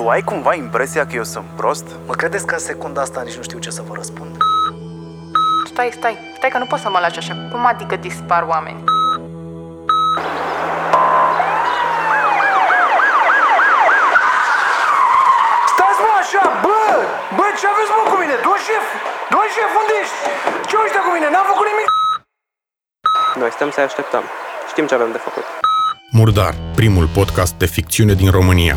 Tu ai cumva impresia că eu sunt prost? Mă credeți că în secunda asta nici nu știu ce să vă răspund? Stai, stai, stai că nu poți să mă lași așa. Cum adică dispar oameni? Stați mă așa, bă! Bă, ce aveți mă cu mine? Domn șef! Domn șef, unde ești? Ce ăștia cu mine? N-am făcut nimic! Noi stăm să așteptăm. Știm ce avem de făcut. Murdar, primul podcast de ficțiune din România.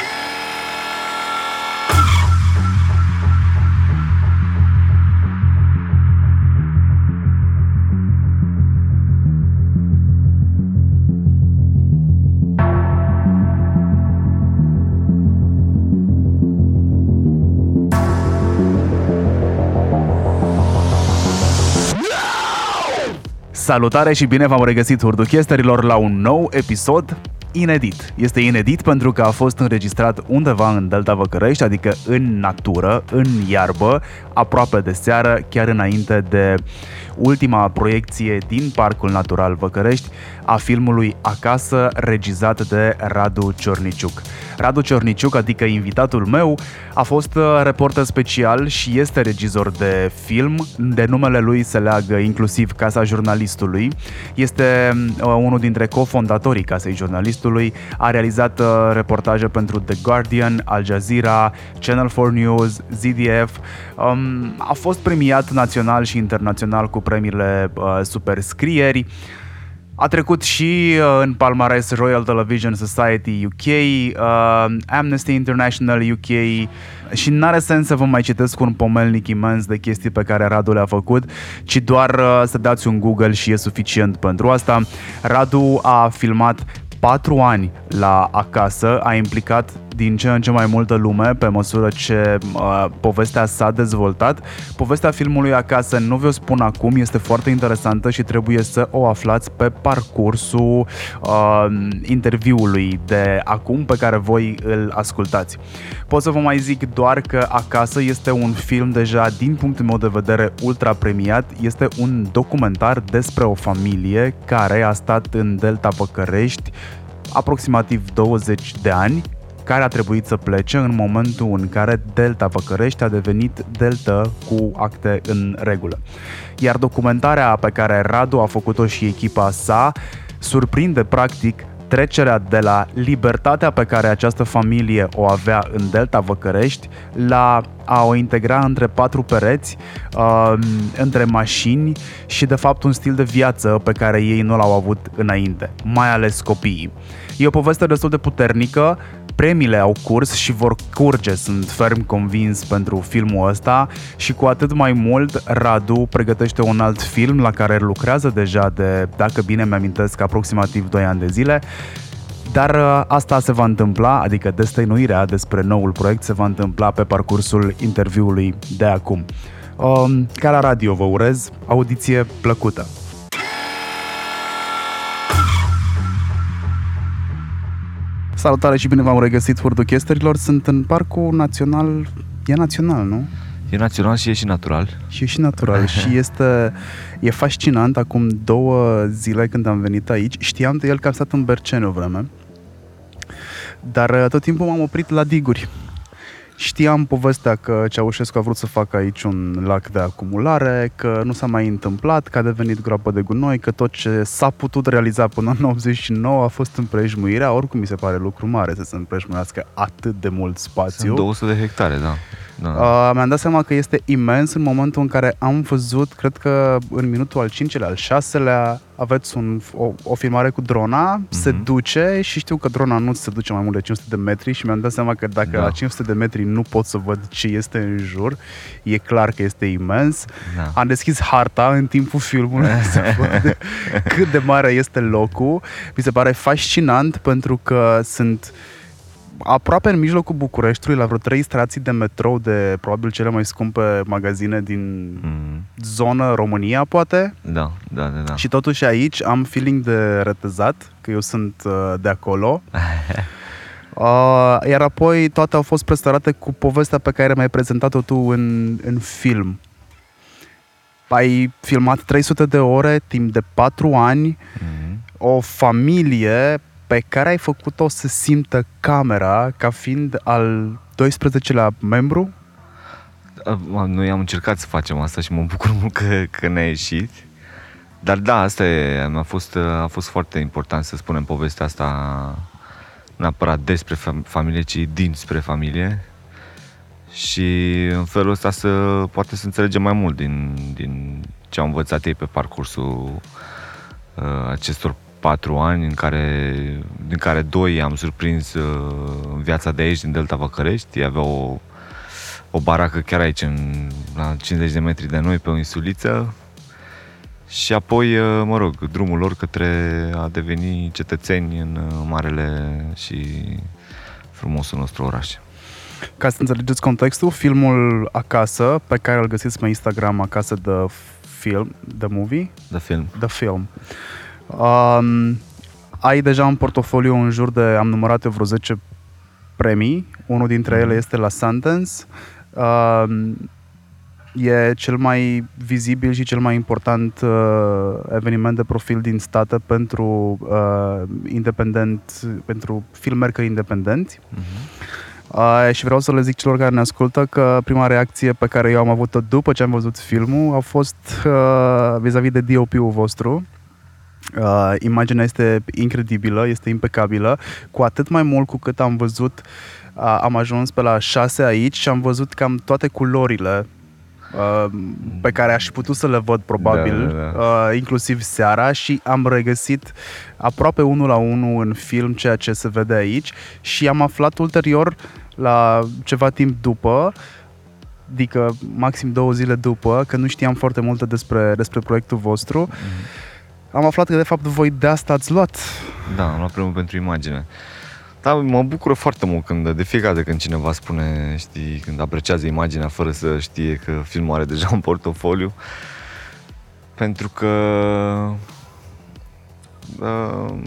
Salutare și bine v-am regăsit hurduchesterilor la un nou episod inedit. Este inedit pentru că a fost înregistrat undeva în Delta Văcărești, adică în natură, în iarbă, aproape de seară, chiar înainte de ultima proiecție din Parcul Natural Văcărești a filmului Acasă, regizat de Radu Ciorniciuc. Radu Ciorniciuc, adică invitatul meu, a fost uh, reporter special și este regizor de film. De numele lui se leagă inclusiv Casa Jurnalistului. Este uh, unul dintre cofondatorii Casei Jurnalistului. A realizat uh, reportaje pentru The Guardian, Al Jazeera, Channel 4 News, ZDF. Um, a fost premiat național și internațional cu premiile uh, Superscrieri. A trecut și uh, în palmares Royal Television Society UK, uh, Amnesty International UK și n-are sens să vă mai citesc un pomelnic imens de chestii pe care Radu le-a făcut, ci doar uh, să dați un Google și e suficient pentru asta. Radu a filmat patru ani la acasă, a implicat din ce în ce mai multă lume pe măsură ce uh, povestea s-a dezvoltat. Povestea filmului acasă nu vi-o spun acum, este foarte interesantă și trebuie să o aflați pe parcursul uh, interviului de acum pe care voi îl ascultați. Pot să vă mai zic doar că Acasă este un film deja din punctul meu de vedere ultra premiat. Este un documentar despre o familie care a stat în Delta Păcărești aproximativ 20 de ani care a trebuit să plece în momentul în care Delta Văcărești a devenit Delta cu acte în regulă. Iar documentarea pe care Radu a făcut-o și echipa sa surprinde practic trecerea de la libertatea pe care această familie o avea în Delta Văcărești la a o integra între patru pereți, uh, între mașini și de fapt un stil de viață pe care ei nu l-au avut înainte, mai ales copiii. E o poveste destul de puternică, premiile au curs și vor curge, sunt ferm convins pentru filmul ăsta și cu atât mai mult Radu pregătește un alt film la care lucrează deja de, dacă bine mi-amintesc, aproximativ 2 ani de zile dar uh, asta se va întâmpla, adică destăinuirea despre noul proiect se va întâmpla pe parcursul interviului de acum. Um, ca la radio vă urez audiție plăcută! Salutare și bine v-am regăsit hurduchesterilor. Sunt în Parcul Național, e național, nu? E național și e și natural. Și e și natural și este, e fascinant. Acum două zile când am venit aici, știam de el că am stat în Berceni o vreme, dar uh, tot timpul m-am oprit la diguri. Știam povestea că Ceaușescu a vrut să facă aici un lac de acumulare, că nu s-a mai întâmplat, că a devenit groapă de gunoi, că tot ce s-a putut realiza până în 89 a fost împrejmuirea. Oricum mi se pare lucru mare să se împrejmuiască atât de mult spațiu. Sunt 200 de hectare, da. da. Uh, mi-am dat seama că este imens în momentul în care am văzut, cred că în minutul al 5-lea, al 6-lea, aveți un, o, o filmare cu drona, mm-hmm. se duce și știu că drona nu se duce mai mult de 500 de metri și mi-am dat seama că dacă da. la 500 de metri nu pot să văd ce este în jur, e clar că este imens. Da. Am deschis harta în timpul filmului să văd cât de mare este locul. Mi se pare fascinant pentru că sunt aproape în mijlocul Bucureștiului, la vreo trei stații de metrou de probabil cele mai scumpe magazine din mm. zonă România, poate. Da, da, da, da. Și totuși aici am feeling de retezat, că eu sunt uh, de acolo. uh, iar apoi toate au fost presărate cu povestea pe care mi-ai prezentat-o tu în, în film. ai filmat 300 de ore timp de 4 ani, Mhm. o familie pe care ai făcut-o să simtă camera ca fiind al 12-lea membru? A, Noi am încercat să facem asta și mă bucur mult că, că ne-a ieșit. Dar da, asta e, a fost, a fost foarte important să spunem povestea asta neapărat despre fam- familie, ci dinspre familie. Și în felul ăsta să poate să înțelegem mai mult din, din ce au învățat ei pe parcursul uh, acestor patru ani în care, din care doi am surprins uh, în viața de aici, din Delta Văcărești. Ei aveau o, o baracă chiar aici, în, la 50 de metri de noi, pe o insuliță. Și apoi, uh, mă rog, drumul lor către a deveni cetățeni în uh, marele și frumosul nostru oraș. Ca să înțelegeți contextul, filmul Acasă, pe care îl găsiți pe Instagram, Acasă de Film, The Movie, De film. The Film. Um, ai deja în portofoliu în jur de, am numărat eu vreo 10 premii, unul dintre ele este la Sundance. Um, e cel mai vizibil și cel mai important uh, eveniment de profil din state pentru uh, independent, pentru filmmaker independenți. Uh, și vreau să le zic celor care ne ascultă că prima reacție pe care eu am avut-o după ce am văzut filmul a fost uh, vis-a-vis de DOP-ul vostru. Uh, imaginea este incredibilă, este impecabilă, cu atât mai mult cu cât am văzut, uh, am ajuns pe la 6 aici și am văzut cam toate culorile uh, pe care aș fi putut să le văd probabil, Da, da, da. Uh, inclusiv seara și am regăsit aproape unul la unul în film ceea ce se vede aici și am aflat ulterior la ceva timp după adică maxim două zile după, că nu știam foarte multe despre, despre proiectul vostru, am aflat că de fapt voi de asta ați luat. Da, am luat premiul pentru imagine. Da, mă bucură foarte mult când, de fiecare dată când cineva spune, știi, când apreciază imaginea fără să știe că filmul are deja un portofoliu. Pentru că uh,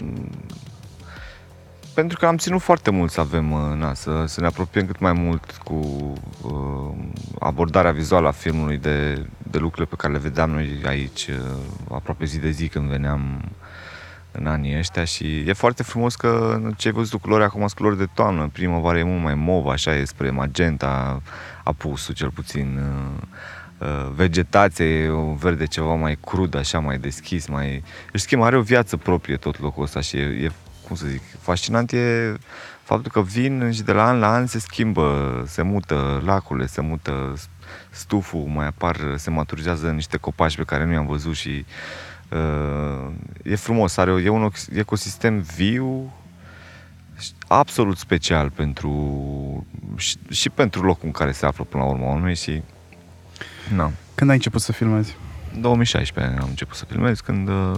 pentru că am ținut foarte mult să avem, uh, na, să, să ne apropiem cât mai mult cu uh, abordarea vizuală a filmului de, de lucrurile pe care le vedeam noi aici uh, aproape zi de zi când veneam în anii ăștia și e foarte frumos că ce ai văzut culori acum sunt culori de toamnă, primăvară e mult mai mov, așa e spre magenta, apusul cel puțin, uh, uh, vegetație e un verde ceva mai crud, așa, mai deschis, mai... Își schimbă, are o viață proprie tot locul ăsta și e, e cum să zic, fascinant e faptul că vin și de la an la an se schimbă, se mută lacurile, se mută stuful, mai apar, se maturizează niște copaci pe care nu i-am văzut și uh, e frumos, are, e un ecosistem viu și absolut special pentru și, și pentru locul în care se află până la urmă urmei și na, Când ai început să filmezi? în 2016 am început să filmez când uh,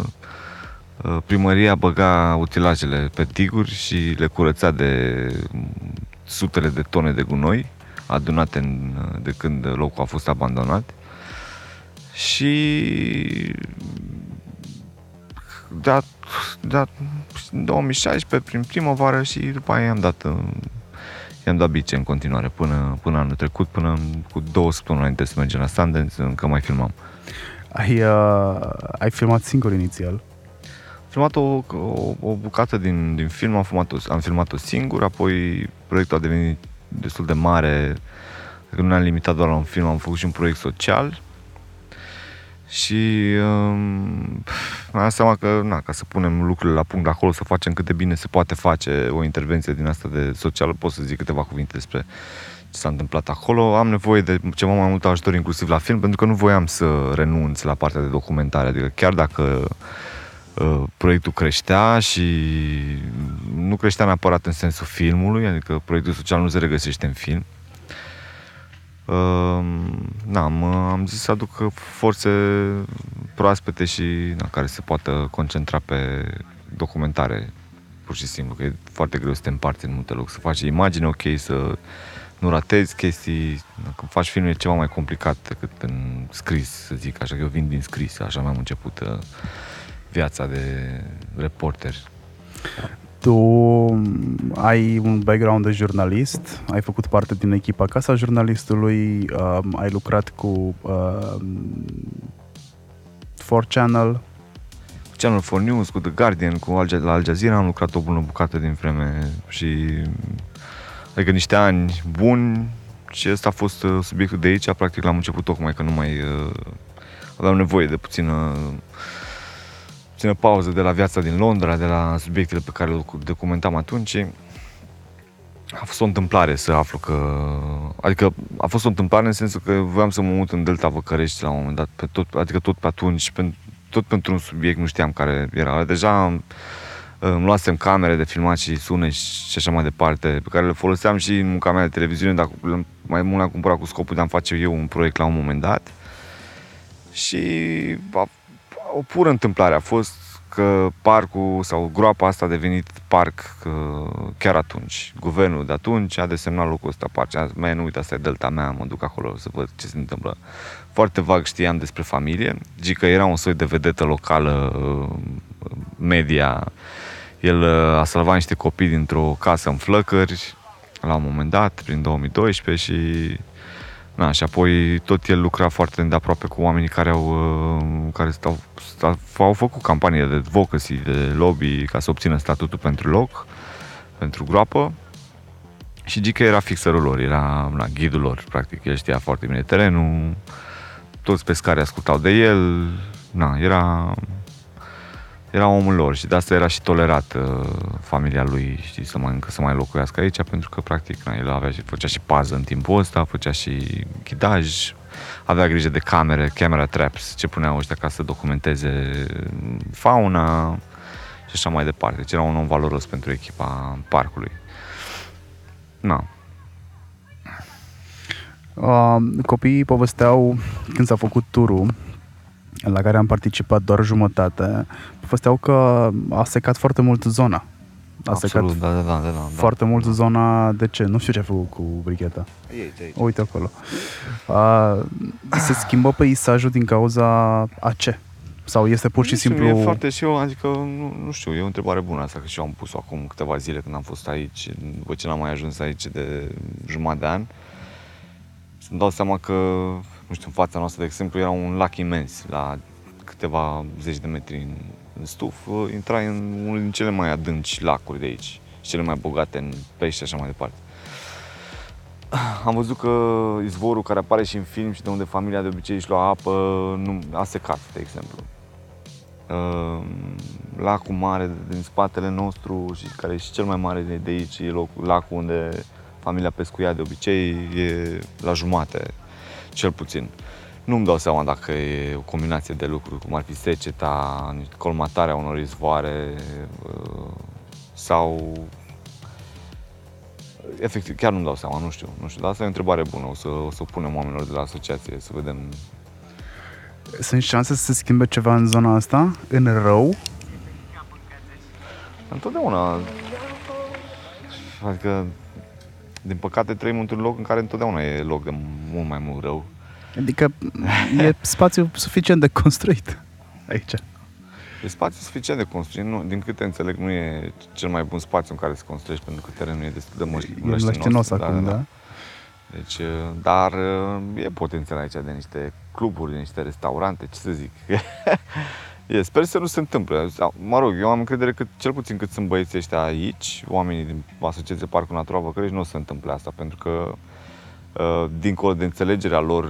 uh, primăria băga utilajele pe tiguri și le curăța de mm, sutele de tone de gunoi adunate în, uh, de când locul a fost abandonat și da, da, în 2016 prin primăvară și după aia i-am dat uh, i-am dat bice în continuare până, până anul trecut, până în- cu două săptămâni înainte să mergem la Sundance, încă mai filmam. Ai, uh, ai filmat singur inițial. Am filmat o, o, o bucată din, din film, am filmat-o, am filmat-o singur, apoi proiectul a devenit destul de mare, că nu ne-am limitat doar la un film, am făcut și un proiect social și um, mi-am dat seama că, na, ca să punem lucrurile la punct acolo, să facem cât de bine se poate face o intervenție din asta de social, pot să zic câteva cuvinte despre ce s-a întâmplat acolo. Am nevoie de ceva mai mult ajutor inclusiv la film, pentru că nu voiam să renunț la partea de documentare, adică chiar dacă uh, proiectul creștea și nu creștea neapărat în sensul filmului, adică proiectul social nu se regăsește în film. Uh, na, am, am zis să aduc forțe proaspete și na, care se poată concentra pe documentare pur și simplu, că e foarte greu să te împarți în multe locuri, să faci imagine ok, să nu ratezi chestii, când faci film e ceva mai complicat decât în scris, să zic așa, că eu vin din scris, așa mi-am început uh, viața de reporter. Tu ai un background de jurnalist, ai făcut parte din echipa Casa Jurnalistului, uh, ai lucrat cu uh, 4 Channel. Channel 4 News, cu The Guardian, cu Al, la Al Jazeera am lucrat o bună bucată din vreme și adică niște ani buni și ăsta a fost uh, subiectul de aici, practic l-am început tocmai că nu mai uh, aveam nevoie de puțină puțină pauză de la viața din Londra, de la subiectele pe care le documentam atunci. A fost o întâmplare să aflu că... Adică a fost o întâmplare în sensul că voiam să mă mut în Delta Văcărești la un moment dat, pe tot, adică tot pe atunci, pe, tot pentru un subiect, nu știam care era. Deja îmi luasem camere de filmat și sune și așa mai departe, pe care le foloseam și în munca mea de televiziune, dar mai mult le-am cumpărat cu scopul de a face eu un proiect la un moment dat. Și a, o pură întâmplare a fost că parcul sau groapa asta a devenit parc chiar atunci. Guvernul de atunci a desemnat locul ăsta parc. A mai nu uite, asta e delta mea, mă duc acolo să văd ce se întâmplă. Foarte vag știam despre familie, zic că era un soi de vedetă locală media. El a salvat niște copii dintr-o casă în flăcări la un moment dat, prin 2012 și Na, și apoi tot el lucra foarte îndeaproape cu oamenii care au, care stau, stau, au făcut campanie de advocacy, de lobby ca să obțină statutul pentru loc, pentru groapă. Și Gica era fixerul lor, era na, ghidul lor, practic. El știa foarte bine terenul, toți pescarii ascultau de el, na, era era omul lor și de asta era și tolerat uh, familia lui, știi, să mai, încă să mai locuiască aici, pentru că, practic, na, el avea și, făcea și pază în timpul ăsta, făcea și ghidaj, avea grijă de camere, camera traps, ce puneau ăștia ca să documenteze fauna și așa mai departe. Deci era un om valoros pentru echipa parcului. Na. Uh, copiii povesteau când s-a făcut turul la care am participat doar jumătate, povesteau că a secat foarte mult zona. A Absolut, secat da, da, da, da, da. foarte mult zona. De ce? Nu știu ce a făcut cu bricheta. Aici, aici. Uite acolo. A, se schimbă peisajul din cauza a ce? Sau este pur și Nu știu, simplu... E foarte și eu, adică, nu, nu știu, e o întrebare bună asta, că și eu am pus-o acum câteva zile când am fost aici, după ce n-am mai ajuns aici de jumătate de an. Să-mi dau seama că, nu știu, în fața noastră, de exemplu, era un lac imens, la câteva zeci de metri în, în stuf, intrai în unul din cele mai adânci lacuri de aici, și cele mai bogate în pești și așa mai departe. Am văzut că izvorul care apare și în film și de unde familia de obicei își lua apă nu, a secat, de exemplu. Uh, lacul mare din spatele nostru și care e și cel mai mare de, de aici, e locul, lacul unde familia pescuia de obicei, e la jumate, cel puțin. Nu-mi dau seama dacă e o combinație de lucruri, cum ar fi seceta, colmatarea unor izvoare uh, sau efectiv, chiar nu-mi dau seama, nu știu, nu știu, dar asta e o întrebare bună, o să, o să o punem oamenilor de la asociație, să vedem. Sunt șanse să se schimbe ceva în zona asta? În rău? Întotdeauna, adică, din păcate trăim într-un loc în care întotdeauna e loc de mult mai mult rău. Adică e spațiu suficient de construit aici. E spațiu suficient de construit, nu, din câte înțeleg, nu e cel mai bun spațiu în care să construiești, pentru că terenul e destul de măș- E mlăștinos. mlăștinos acum, da? Deci, dar e potențial aici de niște cluburi, de niște restaurante, ce să zic. e, sper să nu se întâmple. Mă rog, eu am încredere că cel puțin cât sunt băieții ăștia aici, oamenii din Asociația Parcul Natural Văcărești, nu o să se întâmple asta, pentru că dincolo de înțelegerea lor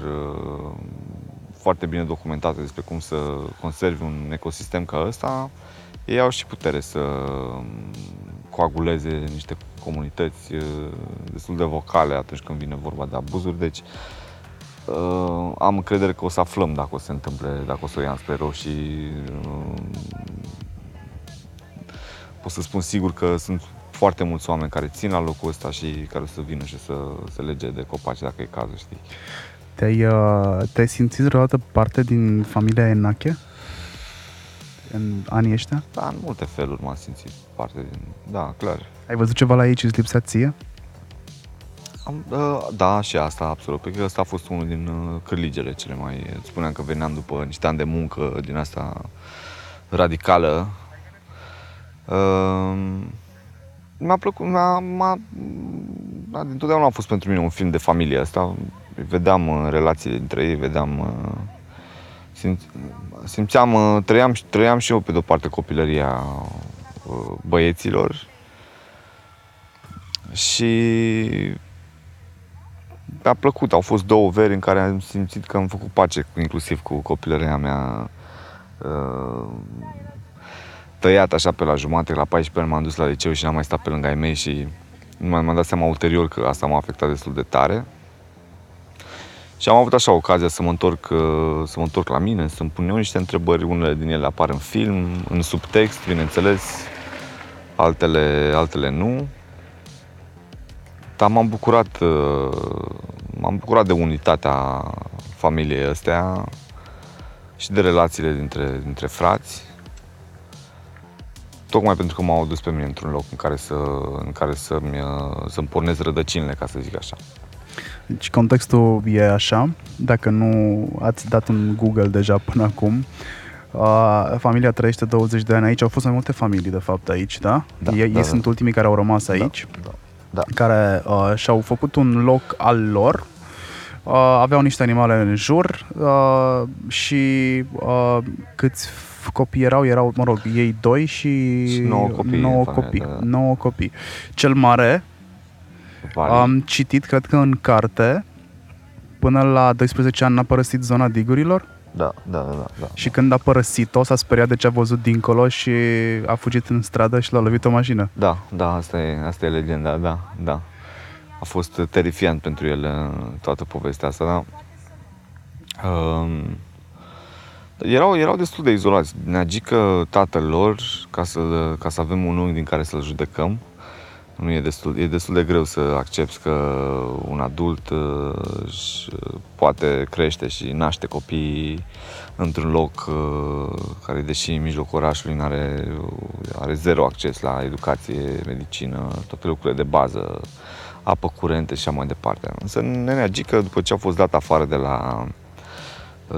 foarte bine documentată despre cum să conservi un ecosistem ca ăsta, ei au și putere să coaguleze niște comunități destul de vocale atunci când vine vorba de abuzuri, deci am încredere că o să aflăm dacă o să se întâmple, dacă o să o ia spre rău și pot să spun sigur că sunt foarte mulți oameni care țin la locul ăsta și care o să vină și să se lege de copaci dacă e cazul, știi. Te-ai, uh, te-ai simțit vreodată parte din familia Enache? În anii ăștia? Da, în multe feluri m-am simțit parte din... Da, clar. Ai văzut ceva la ei ce îți lipsea ție? Am, uh, da, și asta, absolut. Pentru că ăsta a fost unul din uh, cârligele cele mai... Spuneam că veneam după niște ani de muncă din asta radicală. Uh, mi-a plăcut, m-a, m-a, m-a, întotdeauna a fost pentru mine un film de familie asta. Vedeam uh, relațiile dintre ei, vedeam uh, Simț, simțeam, uh, trăiam, trăiam și eu pe de-o parte copilăria uh, băieților și mi-a plăcut. Au fost două veri în care am simțit că am făcut pace cu, inclusiv cu copilăria mea uh, tăiat așa pe la jumate, la 14 ani m-am dus la liceu și n-am mai stat pe lângă ai mei și nu m-am dat seama ulterior că asta m-a afectat destul de tare. Și am avut așa ocazia să mă întorc, uh, să mă întorc la mine, să-mi pun eu niște întrebări, unele din ele apar în film, în subtext, bineînțeles, altele, altele nu. Dar m-am bucurat, uh, m-am bucurat de unitatea familiei astea și de relațiile dintre, dintre frați. Tocmai pentru că m-au adus pe mine într-un loc în care, să, în care să-mi, uh, să-mi pornesc rădăcinile, ca să zic așa. Deci contextul e așa, dacă nu ați dat un Google deja până acum, uh, familia trăiește 20 de ani aici, au fost mai multe familii de fapt aici, da? Da, ei, da, ei da. sunt ultimii care au rămas aici, Da, da. Care uh, și-au făcut un loc al lor, uh, aveau niște animale în jur uh, și uh, câți f- copii erau, erau, mă rog, ei doi și, Și nouă copii nouă în familie, copii, da, da. nouă copii. Cel mare, Vale. am citit, cred că în carte, până la 12 ani n-a părăsit zona digurilor Da, da, da, da, da. și când a părăsit-o s-a speriat de ce a văzut dincolo și a fugit în stradă și l-a lovit o mașină. Da, da, asta e, asta e legenda, da, da. A fost terifiant pentru el uh, toată povestea asta, da. Um, erau, erau destul de izolați. Neagică tatăl lor, ca să, ca să avem un unghi din care să-l judecăm, nu e destul, e destul de greu să accepti că un adult uh, își poate crește și naște copii într-un loc uh, care, deși în mijlocul orașului, are, are zero acces la educație, medicină, toate lucrurile de bază, apă curente și așa mai departe. Însă nenea Gică, după ce a fost dat afară de la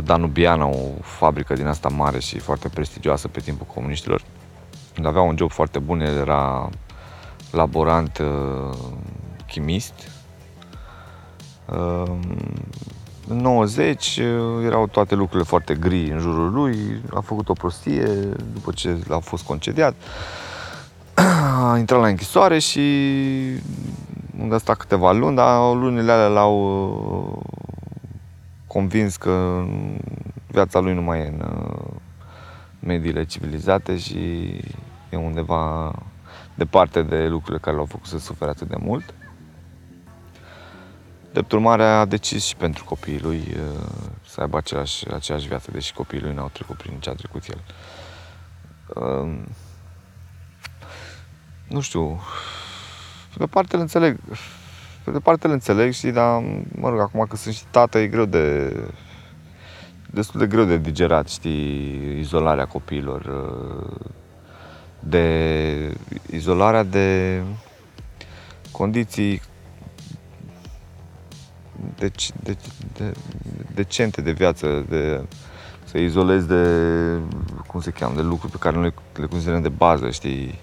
Danubiana, o fabrică din asta mare și foarte prestigioasă pe timpul comuniștilor, unde avea un job foarte bun, el era laborant uh, chimist. Uh, în 90 uh, erau toate lucrurile foarte gri în jurul lui, a făcut o prostie după ce a fost concediat. A intrat la închisoare și unde a stat câteva luni, dar lunile alea l-au uh, convins că viața lui nu mai e în uh, mediile civilizate și e undeva departe de lucrurile care l-au făcut să sufere atât de mult. Drept urmare a decis și pentru copiii lui uh, să aibă aceeași, aceeași viață, deși copiii lui n-au trecut prin ce a trecut el. Uh, Nu știu, pe de parte îl înțeleg, pe de parte îl înțeleg, știi, dar, mă rog, acum că sunt și tată, e greu de, destul de greu de digerat, știi, izolarea copiilor, uh, de izolarea de condiții deci, de, de, decente de viață, de să izolezi de, cum se cheamă, de lucruri pe care noi le considerăm de bază, știi?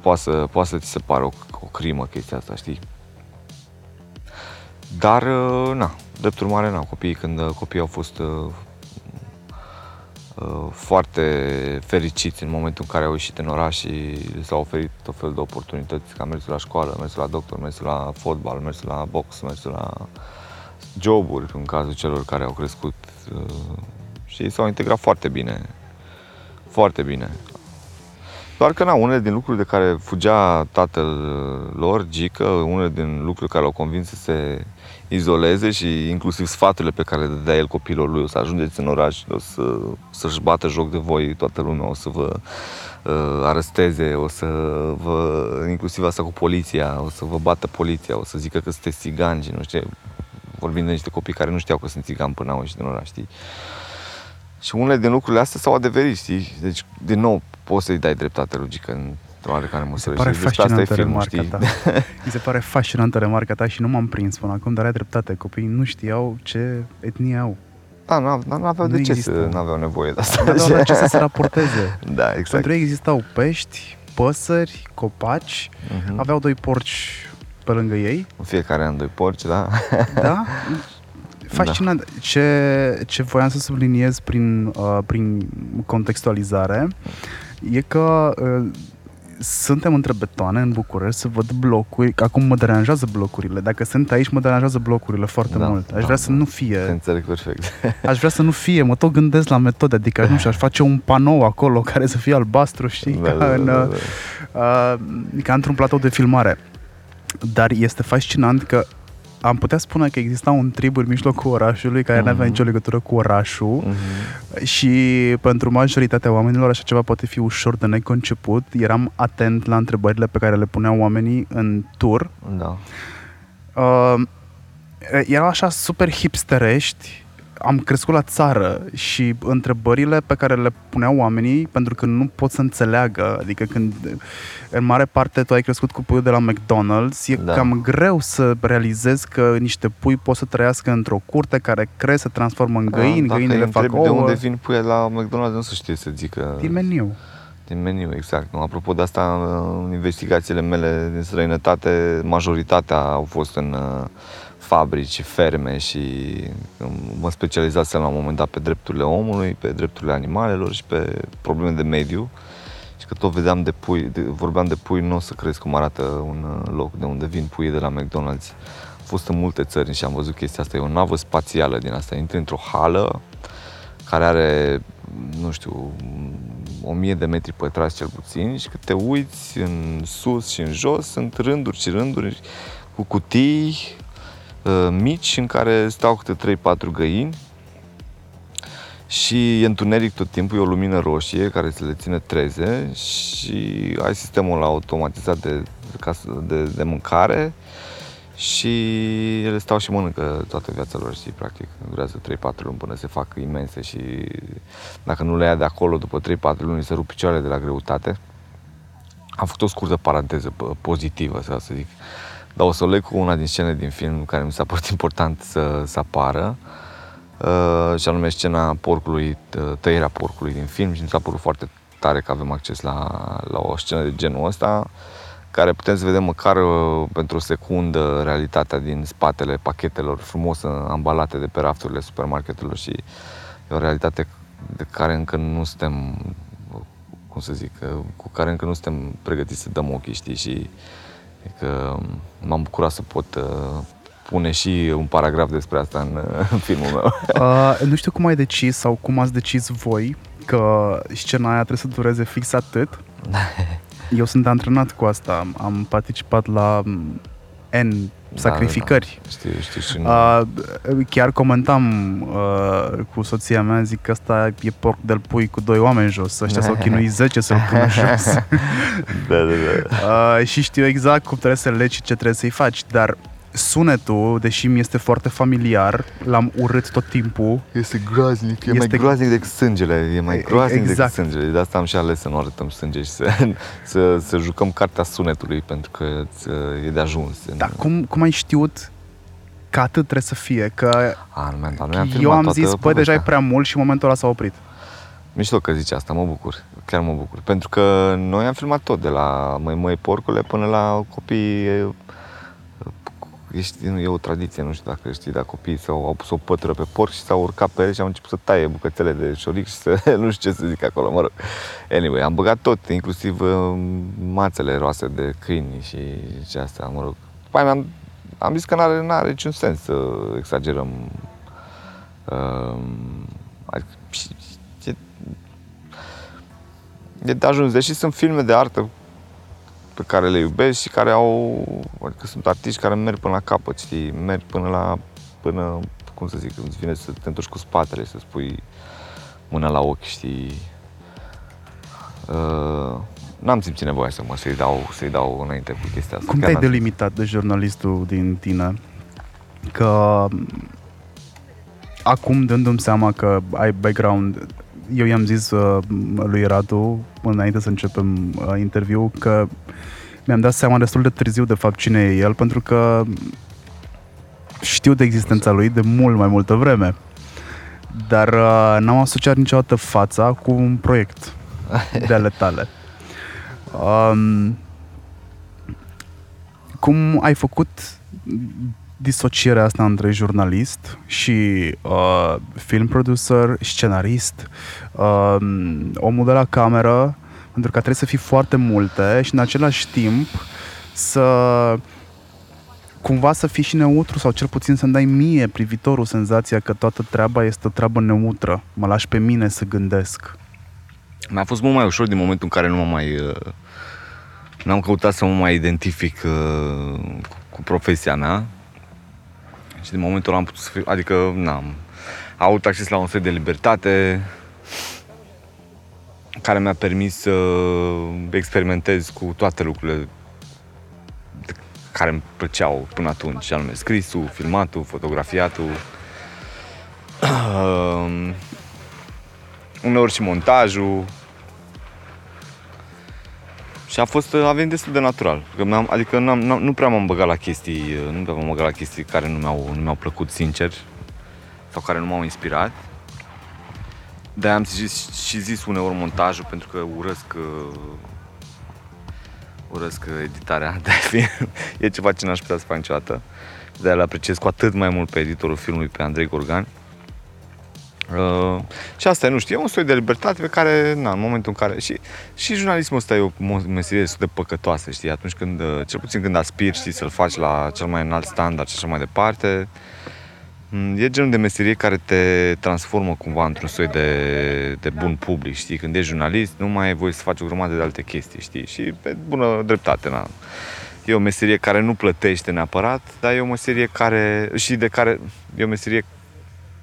Poate să, poate să ți se pară o, o crimă chestia asta, știi? Dar, uh, na, drept urmare, na, copiii, când uh, copiii au fost uh, uh, foarte fericiți în momentul în care au ieșit în oraș și li s-au oferit tot felul de oportunități, ca mersul la școală, mersul la doctor, mersul la fotbal, mersul la box, mersul la joburi, în cazul celor care au crescut uh, și ei s-au integrat foarte bine, foarte bine. Doar că, na, unele din lucruri de care fugea tatăl uh, lor, Gică, unele din lucruri care l-au convins să se izoleze și inclusiv sfaturile pe care le dădea el copilor lui, o să ajungeți în oraș, o să, să-și bată joc de voi toată lumea, o să vă uh, aresteze, o să vă, inclusiv asta cu poliția, o să vă bată poliția, o să zică că sunteți țigani și nu știu, vorbind de niște copii care nu știau că sunt țigani până au ieșit din oraș, știi? Și unele din lucrurile astea s-au adeverit, știi? Deci, din nou, poți să-i dai dreptate logică în oarecare Mi se măsură. pare și despre asta e fascinantă filmul, remarca știi? ta. Mi se pare fascinantă remarca ta și nu m-am prins până acum, dar ai dreptate. Copiii nu știau ce etnie au. Da, nu, nu aveau Nu de ce există. să, nu aveau nevoie de asta. Nu aveau la ce să se raporteze. Da, exact. Pentru ei existau pești, păsări, copaci, Mhm. aveau doi porci pe lângă ei, În fiecare an doi porci, da? da? fascinant. Ce, ce voiam să subliniez prin, uh, prin contextualizare e că uh, suntem între betoane în București, să văd blocuri. Acum mă deranjează blocurile. Dacă sunt aici, mă deranjează blocurile foarte Da, mult. Aș da, vrea să da. nu Te fie. înțeleg perfect. Aș vrea să nu fie. Mă tot gândesc la metode. Adică, nu știu, aș face un panou acolo care să fie albastru, știi? Da, ca, da, în, da, da. uh, ca într-un platou de filmare. Dar este fascinant că am putea spune că exista un trib în mijlocul orașului care nu avea Mhm. nicio legătură cu orașul Mhm. și pentru majoritatea oamenilor așa ceva poate fi ușor de neconceput. Eram atent la întrebările pe care le puneau oamenii în tur. Da. Uh, erau așa super hipsterești. Am crescut la țară și întrebările pe care le puneau oamenii, pentru că nu pot să înțeleagă, adică când în mare parte tu ai crescut cu puiul de la McDonald's, e Da. cam greu să realizezi că niște pui pot să trăiască într-o curte care cresc, se transformă în găini, Dacă găinile îi fac întrebi ouă. de unde vin puia la McDonald's, nu se știe să zică. Din meniu. Din meniu, exact. Nu, apropo de asta, în investigațiile mele din străinătate, majoritatea au fost în uh, fabrici, ferme și um, mă specializasem la un moment dat pe drepturile omului, pe drepturile animalelor și pe probleme de mediu. Și că tot vedeam de pui, de, vorbeam de pui, nu o să crezi cum arată un uh, loc de unde vin puii de la McDonald's. Am fost în multe țări și am văzut chestia asta. E o navă spațială din asta. Intri într-o hală care are, nu știu, o mie de metri pătrați cel puțin și că te uiți în sus și în jos, sunt rânduri și rânduri cu cutii uh, mici în care stau câte 3-4 găini și e întuneric tot timpul, e o lumină roșie care să le ține treze și ai sistemul ăla automatizat de, de, de mâncare și ele stau și mănâncă toată viața lor, știi, practic. Durează 3-4 luni până se fac imense și dacă nu le ia de acolo, după 3-4 luni se rup picioarele de la greutate. Am făcut o scurtă paranteză p- pozitivă, să să zic. Dar o să o leg cu una din scenele din film care mi s-a părut important să, să apară. Uh, și anume scena porcului, tă- tăierea porcului din film și mi s-a părut foarte tare că avem acces la, la o scenă de genul ăsta care putem să vedem măcar uh, pentru o secundă realitatea din spatele pachetelor frumos uh, ambalate de pe rafturile supermarketelor și e o realitate de care încă nu suntem, uh, cum să zic, uh, cu care încă nu suntem pregătiți să dăm ochii, știi, și că m-am bucurat să pot uh, pune și un paragraf despre asta în, uh, în filmul meu. Uh, nu știu cum ai decis sau cum ați decis voi că scena aia trebuie să dureze fix atât. Eu sunt antrenat cu asta. Am- Am participat la mm, N sacrificări. Da, da. Știu, știu și nu. Uh, chiar comentam uh, cu soția mea, zic că asta e porc del pui cu doi oameni jos. Ăștia s-au chinuit 10 să-l pună jos. da, da, da. Uh, și știu exact cum trebuie să legi și ce trebuie să-i faci, dar sunetul, deși mi este foarte familiar, l-am urât tot timpul. Este groaznic, e mai Este- groaznic decât sângele, e mai E- groaznic exact. decât sângele. De asta am și ales să nu arătăm sânge și să, să, să jucăm cartea sunetului, pentru că îți, e de ajuns. Dar cum, cum ai știut că atât trebuie să fie? Că A, nu mi-am dat, noi am eu filmat am toată zis, bă, deja e povestea. prea mult și în momentul ăla s-a oprit. Mișto că zici asta, mă bucur, chiar mă bucur. Pentru că noi am filmat tot, de la măi măi porcule până la copii e, e, e o tradiție, nu știu dacă știi, dar copiii s-au au pus o pătură pe porc și s-au urcat pe el și au început să taie bucățele de șoric și să, nu știu ce să zic acolo, mă rog. Anyway, am băgat tot, inclusiv uh, mațele roase de câini și, și astea, mă rog. După aia am, am zis că n-are, n-are niciun sens să exagerăm uh, adică, și- e, e de ajuns, deși sunt filme de artă pe care le iubesc și care au, adică sunt artiști care merg până la capăt, știi, merg până la, până, cum să zic, îți vine să te întorci cu spatele, să spui mâna la ochi, știi. Uh, n-am simțit nevoia să mă, să-i dau, să-i dau înainte cu chestia asta. Cum Chiar te-ai n-am simțit. delimitat de jurnalistul din tine? Că acum dându-mi seama că ai background, eu i-am zis uh, lui Radu, înainte să începem uh, interviu, că mi-am dat seama destul de târziu de fapt cine e el, pentru că știu de existența lui de mult mai multă vreme. Dar uh, n-am asociat niciodată fața cu un proiect de ale tale. Um, cum ai făcut disocierea asta între jurnalist și uh, film producer, scenarist, uh, omul de la cameră, pentru că trebuie să fii foarte multe și în același timp să cumva să fii și neutru sau cel puțin să-mi dai mie, privitorul, senzația că toată treaba este o treabă neutră. Mă lași pe mine să gândesc. Mi-a fost mult mai ușor din momentul în care nu mă mai... Uh, n-am căutat să mă mai identific uh, cu, cu profesia mea. Și din momentul ăla am putut să fiu... Adică, n-am... Am avut acces la un soi de libertate care mi-a permis să experimentez cu toate lucrurile de- care îmi plăceau până atunci, și anume scrisul, filmatul, fotografiatul, um, uneori și montajul. Și a fost, a venit destul de natural. Că m-am, adică n-am, n-am, nu prea m-am băgat la chestii, nu prea m-am băgat la chestii care nu mi-au, nu mi-au plăcut sincer sau care nu m-au inspirat. De am zis, și zis uneori montajul pentru că urăsc uh, urăsc editarea de film. E ceva ce n-aș putea să fac niciodată. De îl apreciez cu atât mai mult pe editorul filmului, pe Andrei Gorgan. Uh, și asta e, nu știu, e un soi de libertate pe care, na, în momentul în care... Și, și jurnalismul ăsta e o mo- meserie destul de păcătoasă, știi? Atunci când, uh, cel puțin când aspiri, știi, să-l faci la cel mai înalt standard și așa mai departe, m, e genul de meserie care te transformă cumva într-un soi de, de bun public, știi? Când ești jurnalist, nu mai ai voie să faci o grămadă de alte chestii, știi? Și pe bună dreptate, na. E o meserie care nu plătește neapărat, dar e o meserie care... și de care... e o meserie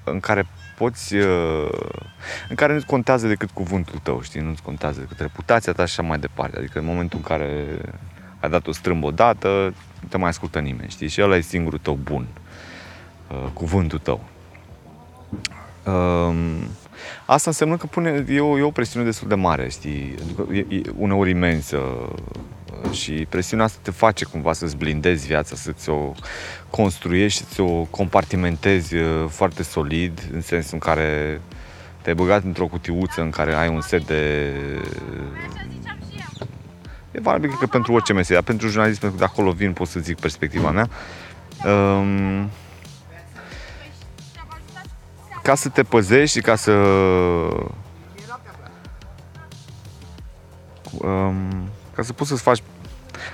în care poți, uh, în care nu-ți contează decât cuvântul tău, știi, nu-ți contează decât reputația ta și așa mai departe. Adică în momentul în care ai dat o strâmbă odată, nu te mai ascultă nimeni, știi, și ăla e singurul tău bun, uh, cuvântul tău. Um, asta înseamnă că pune, e o, e o presiune destul de mare, știi, adică e, e uneori imensă și presiunea asta te face cumva să-ți blindezi viața, să-ți o construiești, să o compartimentezi uh, foarte solid, în sensul în care te-ai băgat într-o cutiuță în care ai un set de... E valabil, cred că pentru orice meserie, dar pentru jurnalism, pentru că de acolo vin, pot să zic perspectiva mea. Um, ca să te păzești și ca să um, ca să poți să-ți faci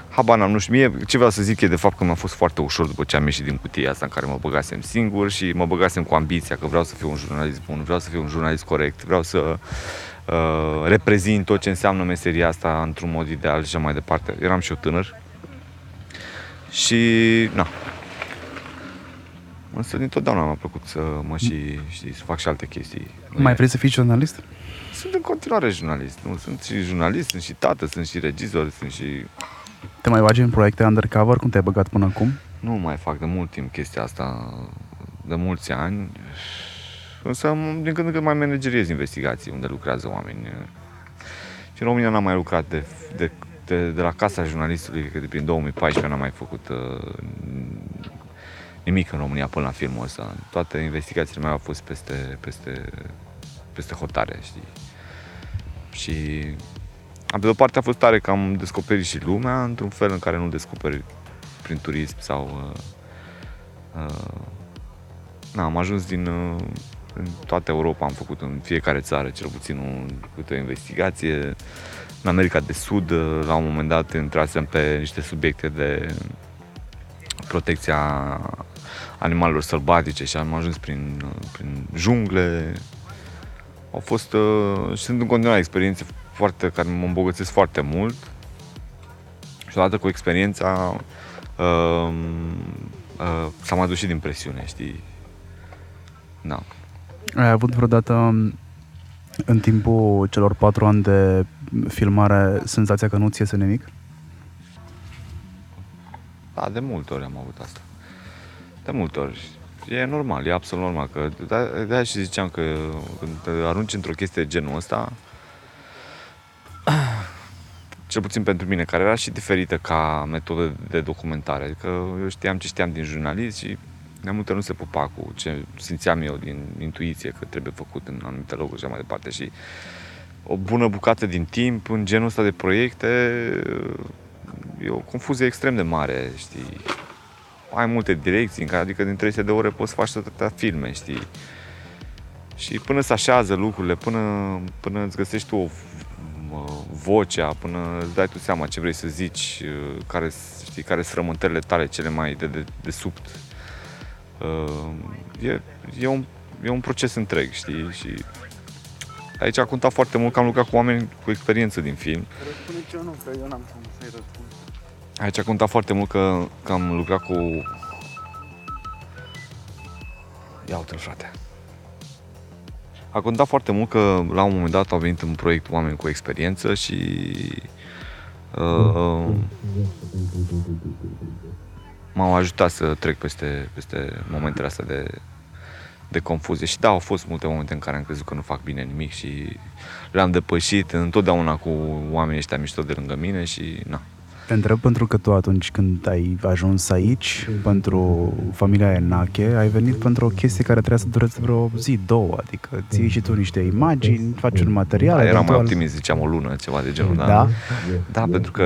habar n-am, nu știu, mie ce vreau să zic e de fapt că mi-a fost foarte ușor după ce am ieșit din cutia asta în care mă băgasem singur și mă băgasem cu ambiția că vreau să fiu un jurnalist bun, vreau să fiu un jurnalist corect, vreau să uh, reprezint tot ce înseamnă meseria asta într-un mod ideal și așa mai departe. Eram și eu tânăr și, na, Însă dintotdeauna mi-a plăcut să mă și, știi, să fac și alte chestii. Mai vrei să fii jurnalist? Sunt în continuare jurnalist, nu? Sunt și jurnalist, sunt și tată, sunt și regizor, sunt și... Te mai bagi în proiecte undercover, cum te-ai băgat până acum? Nu mai fac de mult timp chestia asta, de mulți ani. Însă, din când în când mai manageriez investigații unde lucrează oameni. Și în România n-am mai lucrat de, de, de, de la Casa Jurnalistului, cred că de prin 2014 n-am mai făcut uh, nimic în România până la filmul ăsta. Toate investigațiile mele au fost peste, peste, peste hotare, știi? Și pe de o parte a fost tare că am descoperit și lumea într-un fel în care nu descoperi prin turism sau... Uh, uh, na, am ajuns din... Uh, în toată Europa am făcut în fiecare țară cel puțin un, câte o investigație. În America de Sud, uh, la un moment dat, intrasem pe niște subiecte de protecția animalelor sălbatice și am ajuns prin, uh, prin jungle. Au fost uh, și sunt în continuare experiențe foarte, care mă îmbogățesc foarte mult. Și odată cu experiența uh, uh, s-a mai dus și din presiune, știi? Da. Ai avut vreodată în timpul celor patru ani de filmare senzația că nu ți iese nimic? Da, de multe ori am avut asta. De multe ori. E normal, e absolut normal. Că de, de și ziceam că când te arunci într-o chestie de genul ăsta, cel puțin pentru mine, care era și diferită ca metodă de documentare. Adică eu știam ce știam din jurnalist și de multe ori nu se pupa cu ce simțeam eu din intuiție că trebuie făcut în anumite locuri și așa mai departe. Și o bună bucată din timp în genul ăsta de proiecte e o confuzie extrem de mare, știi? Ai multe direcții, în care, adică din 300 de ore poți să faci atâtea filme, știi? Și până se așează lucrurile, până, până îți găsești tu o v- vocea, până îți dai tu seama ce vrei să zici, uh, care, știi, care sunt rământările tale cele mai de, de, de subt. Uh, E, e, un, e un proces întreg, știi? Și aici a contat foarte mult că am lucrat cu oameni cu experiență din film. Aici a contat foarte mult că, că am lucrat cu... Ia uite frate. A contat foarte mult că la un moment dat au venit în proiect oameni cu experiență și uh, m-au ajutat să trec peste, peste momentele astea de, de confuzie. Și da, au fost multe momente în care am crezut că nu fac bine nimic și le-am depășit întotdeauna cu oamenii ăștia mișto de lângă mine și na. Te întreb pentru că tu atunci când ai ajuns aici, pentru familia Enache, ai venit pentru o chestie care trebuia să dureze vreo zi, două, adică ții și tu niște imagini, faci un material. Da, eram mai eventual- optimist, ziceam o lună, ceva de genul, da. Da? Da, pentru că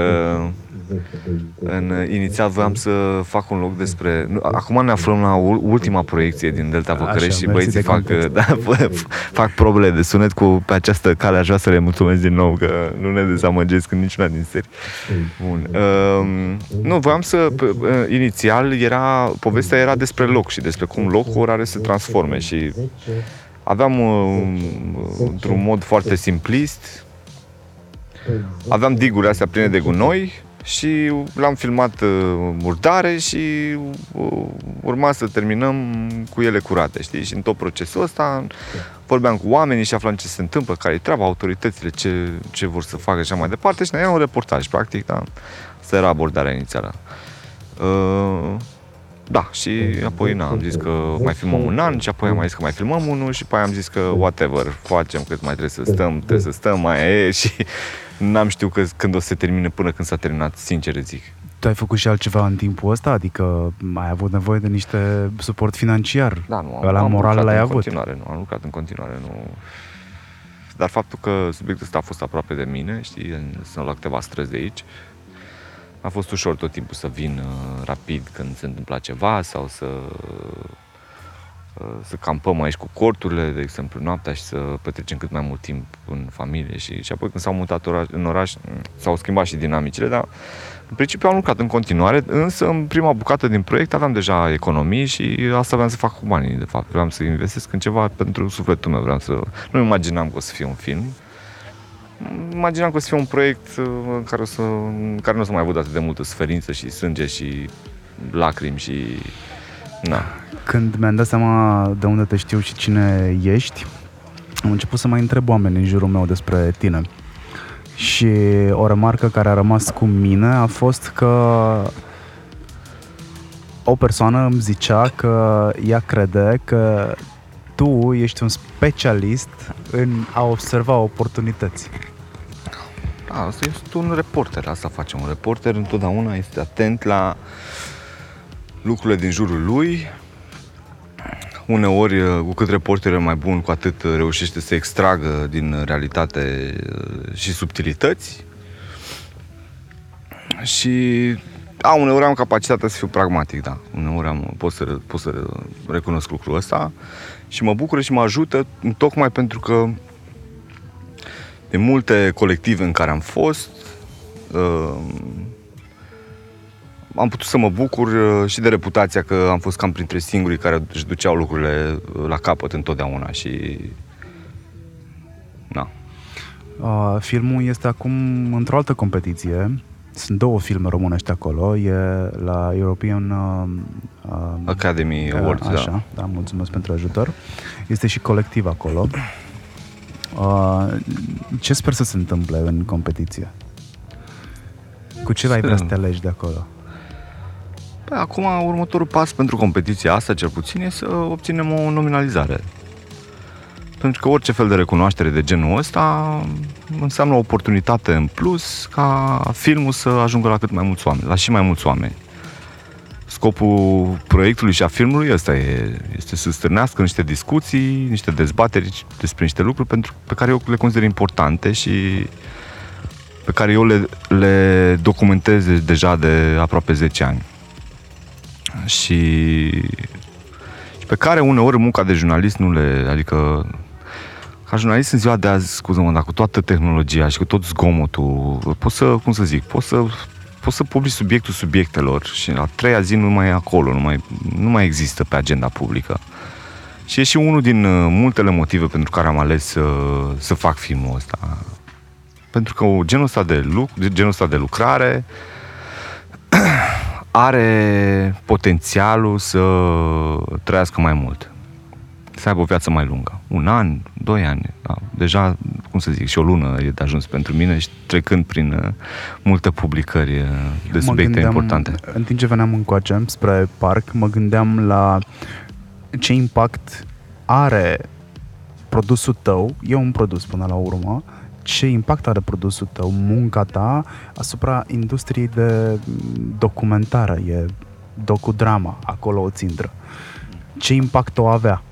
în, inițial voiam să fac un loc despre... nu, Acum ne aflăm la ul- ultima proiecție din Delta Așa, Văcărești și mersi băieții de fac, context. da, f- fac probele de sunet cu pe această cale. Aș vrea să le mulțumesc din nou că nu ne dezamăgesc în niciuna din serii. Bun. Um, nu, voiam să... p- uh, Inițial era... Povestea era despre loc și despre cum locul are să se transforme și aveam uh, într-un mod foarte simplist aveam digurile astea pline de gunoi și l-am filmat uh, murdare și uh, urma să terminăm cu ele curate, știi? Și în tot procesul ăsta vorbeam cu oamenii și aflam ce se întâmplă, care e treaba, autoritățile, ce, ce vor să facă și așa mai departe și era un reportaj, practic, da? Asta era abordarea inițială. Uh, da, și apoi na, am zis că mai filmăm un an și apoi am mai zis că mai filmăm unul și apoi am zis că whatever, facem cât mai trebuie să stăm, trebuie să stăm, mai e și n-am știut că, când o să se termine până când s-a terminat, sincer zic. Tu ai făcut și altceva în timpul ăsta? Adică ai avut nevoie de niște suport financiar? Da, nu, Ăla moral lucrat l-ai în avut? continuare, nu, am lucrat în continuare, nu... Dar faptul că subiectul ăsta a fost aproape de mine, știi, în- sunt la câteva străzi de aici, a fost ușor tot timpul să vin uh, rapid când se întâmpla ceva sau să uh, să campăm aici cu corturile, de exemplu, noaptea și să petrecem cât mai mult timp în familie și, și apoi când s-au mutat oraș, în oraș mm, s-au schimbat și dinamicile, dar în principiu am lucrat în continuare, însă în prima bucată din proiect aveam deja economii și asta vreau să fac cu banii, de fapt. Vreau să investesc în ceva pentru sufletul meu, vreau să... Nu imaginam că o să fie un film, imaginam că o să fie un proiect uh, în care, o să, în care nu o să mai văd atât de multă suferință și sânge și lacrimi și... Na. Când mi-am dat seama de unde te știu și cine ești, am început să mai întreb oameni în jurul meu despre tine. Și o remarcă care a rămas cu mine a fost că o persoană îmi zicea că ea crede că tu ești un specialist în a observa oportunități. Da, asta este un reporter, asta face un reporter, întotdeauna este atent la lucrurile din jurul lui. Uneori, cu cât reporterul e mai bun, cu atât reușește să extragă din realitate uh, și subtilități. Și a, uneori am capacitatea să fiu pragmatic, da. Uneori am, pot, să, pot să recunosc lucrul ăsta și mă bucură și mă ajută tocmai pentru că de multe colective în care am fost, uh, am putut să mă bucur uh, și de reputația că am fost cam printre singurii care își duceau lucrurile uh, la capăt întotdeauna și... Na. Uh, filmul este acum într-o altă competiție. Sunt două filme românești acolo. E la European uh, uh, Academy Awards, Așa, da. da, mulțumesc pentru ajutor. Este și colectiv acolo. Uh, ce sper să se întâmple în competiție? Cu ce ai vrea să te alegi de acolo? Păi, acum, următorul pas pentru competiția asta, cel puțin, e să obținem o nominalizare. Pentru că orice fel de recunoaștere de genul ăsta înseamnă o oportunitate în plus ca filmul să ajungă la cât mai mulți oameni, la și mai mulți oameni. Scopul proiectului și a filmului ăsta e, este să stârnească niște discuții, niște dezbateri despre niște lucruri pentru, pe care eu le consider importante și pe care eu le, le documentez deja de aproape 10 ani. Și, și pe care uneori munca de jurnalist nu le, adică ca jurnalist în ziua de azi, scuză-mă, dar cu toată tehnologia și cu tot zgomotul, poți să, cum să zic, poți să, poți să publici subiectul subiectelor și la treia zi nu mai e acolo, nu mai, nu mai există pe agenda publică. Și e și unul din uh, multele motive pentru care am ales să, să fac filmul ăsta. Pentru că genul ăsta de, luc, genul ăsta de lucrare are potențialul să trăiască mai mult. Să aibă o viață mai lungă. Un an, doi ani. Da. Deja, cum să zic, și o lună e de ajuns pentru mine și trecând prin uh, multe publicări uh, de Mă subiecte gândeam, importante. În timp ce veneam încoace spre parc, mă gândeam la ce impact are produsul tău, e un produs până la urmă, ce impact are produsul tău, munca ta asupra industriei de documentară, e docudrama, acolo o țintră. Ce impact o avea?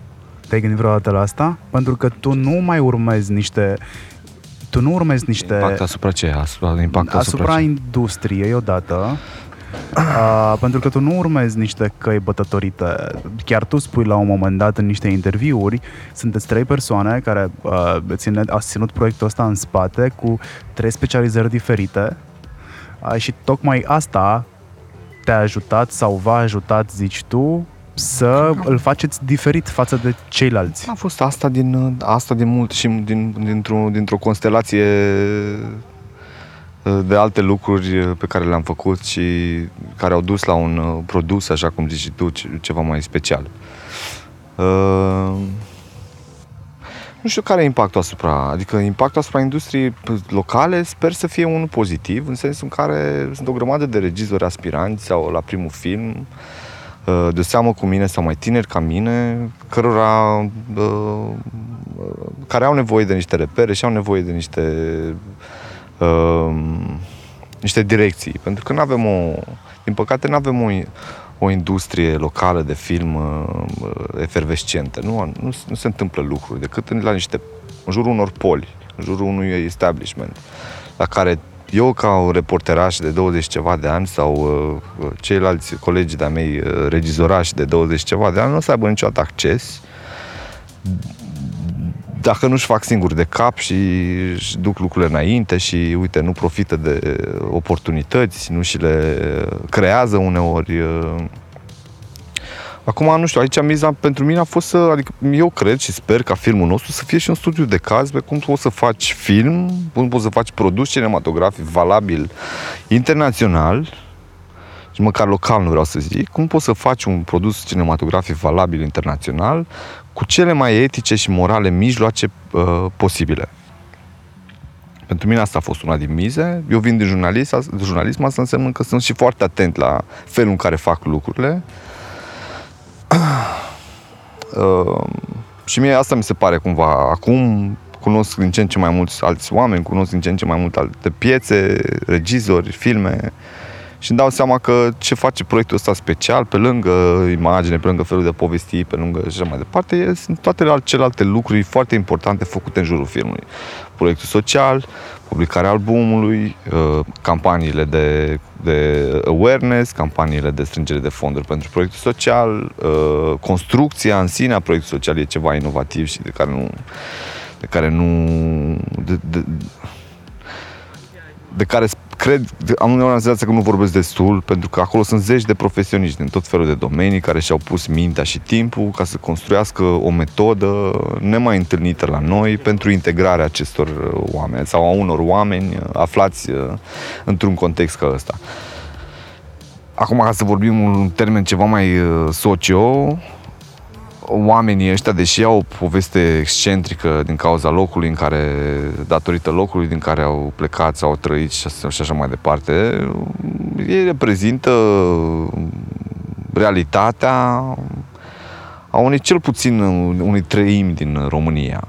Te-ai gândit vreodată la asta? Pentru că tu nu mai urmezi niște tu nu urmezi niște Impact asupra ce? Asupra, impact asupra, asupra ce? industriei odată Uh, pentru că tu nu urmezi niște căi bătătorite. Chiar tu spui la un moment dat în niște interviuri, sunteți trei persoane care uh, ține, ați ținut proiectul ăsta în spate cu trei specializări diferite uh, și tocmai asta te-a ajutat sau v-a ajutat, zici tu, să îl faceți diferit față de ceilalți. A fost asta din, asta din mult și din, dintr-o, dintr-o constelație de alte lucruri pe care le-am făcut și care au dus la un uh, produs, așa cum zici și tu, ceva mai special. Uh, nu știu care e impactul asupra, adică impactul asupra industriei locale sper să fie unul pozitiv, în sensul în care sunt o grămadă de regizori aspiranți sau la primul film, uh, de seamă cu mine sau mai tineri ca mine, cărora care au nevoie de niște repere și au nevoie de niște uh, niște direcții. Pentru că nu avem o, din păcate, nu avem o, o industrie locală de film uh, efervescentă. Nu, nu, nu se întâmplă lucruri decât la niște, în jurul unor poli, în jurul unui establishment, la care eu ca un reporteraș de 20 ceva de ani sau uh, ceilalți colegi de-a mei uh, regizorași de 20 ceva de ani nu o să aibă niciodată acces dacă nu-și fac singuri de cap și își duc lucrurile înainte și, uite, nu profită de oportunități, nu și le creează uneori. Uh. Acum, nu știu, aici miza pentru mine a fost să, adică eu cred și sper ca filmul nostru să fie și un studiu de caz pe cum poți să faci film, cum poți să faci produs cinematografic valabil internațional, și măcar local nu vreau să zic, cum poți să faci un produs cinematografic valabil internațional cu cele mai etice și morale mijloace uh, posibile. Pentru mine asta a fost una din mize. Eu vin din jurnalism, jurnalism asta înseamnă că sunt și foarte atent la felul în care fac lucrurile. Uh, și mie asta mi se pare cumva. Acum cunosc din ce în ce mai mulți alți oameni, cunosc din ce în ce mai multe alte piețe, regizori, filme, uh, și îmi dau seama că ce face proiectul ăsta special, pe lângă imagine, pe lângă felul de povesti, pe lângă și așa mai departe, sunt toate celelalte lucruri foarte importante făcute în jurul filmului. Proiectul social, publicarea albumului, uh, campaniile de, de awareness, campaniile de strângere de fonduri pentru proiectul social, uh, construcția în sine a proiectului social e ceva inovativ și de care nu de care nu de, de, de care cred, am uneori senzația că nu vorbesc destul, pentru că acolo sunt zeci de profesioniști din tot felul de domenii care și-au pus mintea și timpul ca să construiască o metodă nemai întâlnită la noi pentru integrarea acestor uh, oameni sau a unor oameni uh, aflați uh, într-un context ca ăsta. Acum, ca să vorbim un termen ceva mai socio, oamenii ăștia, deși au o poveste excentrică din cauza locului în care, datorită locului din care au plecat sau au trăit și așa mai departe, ei reprezintă realitatea a unei cel puțin unei treimi din România.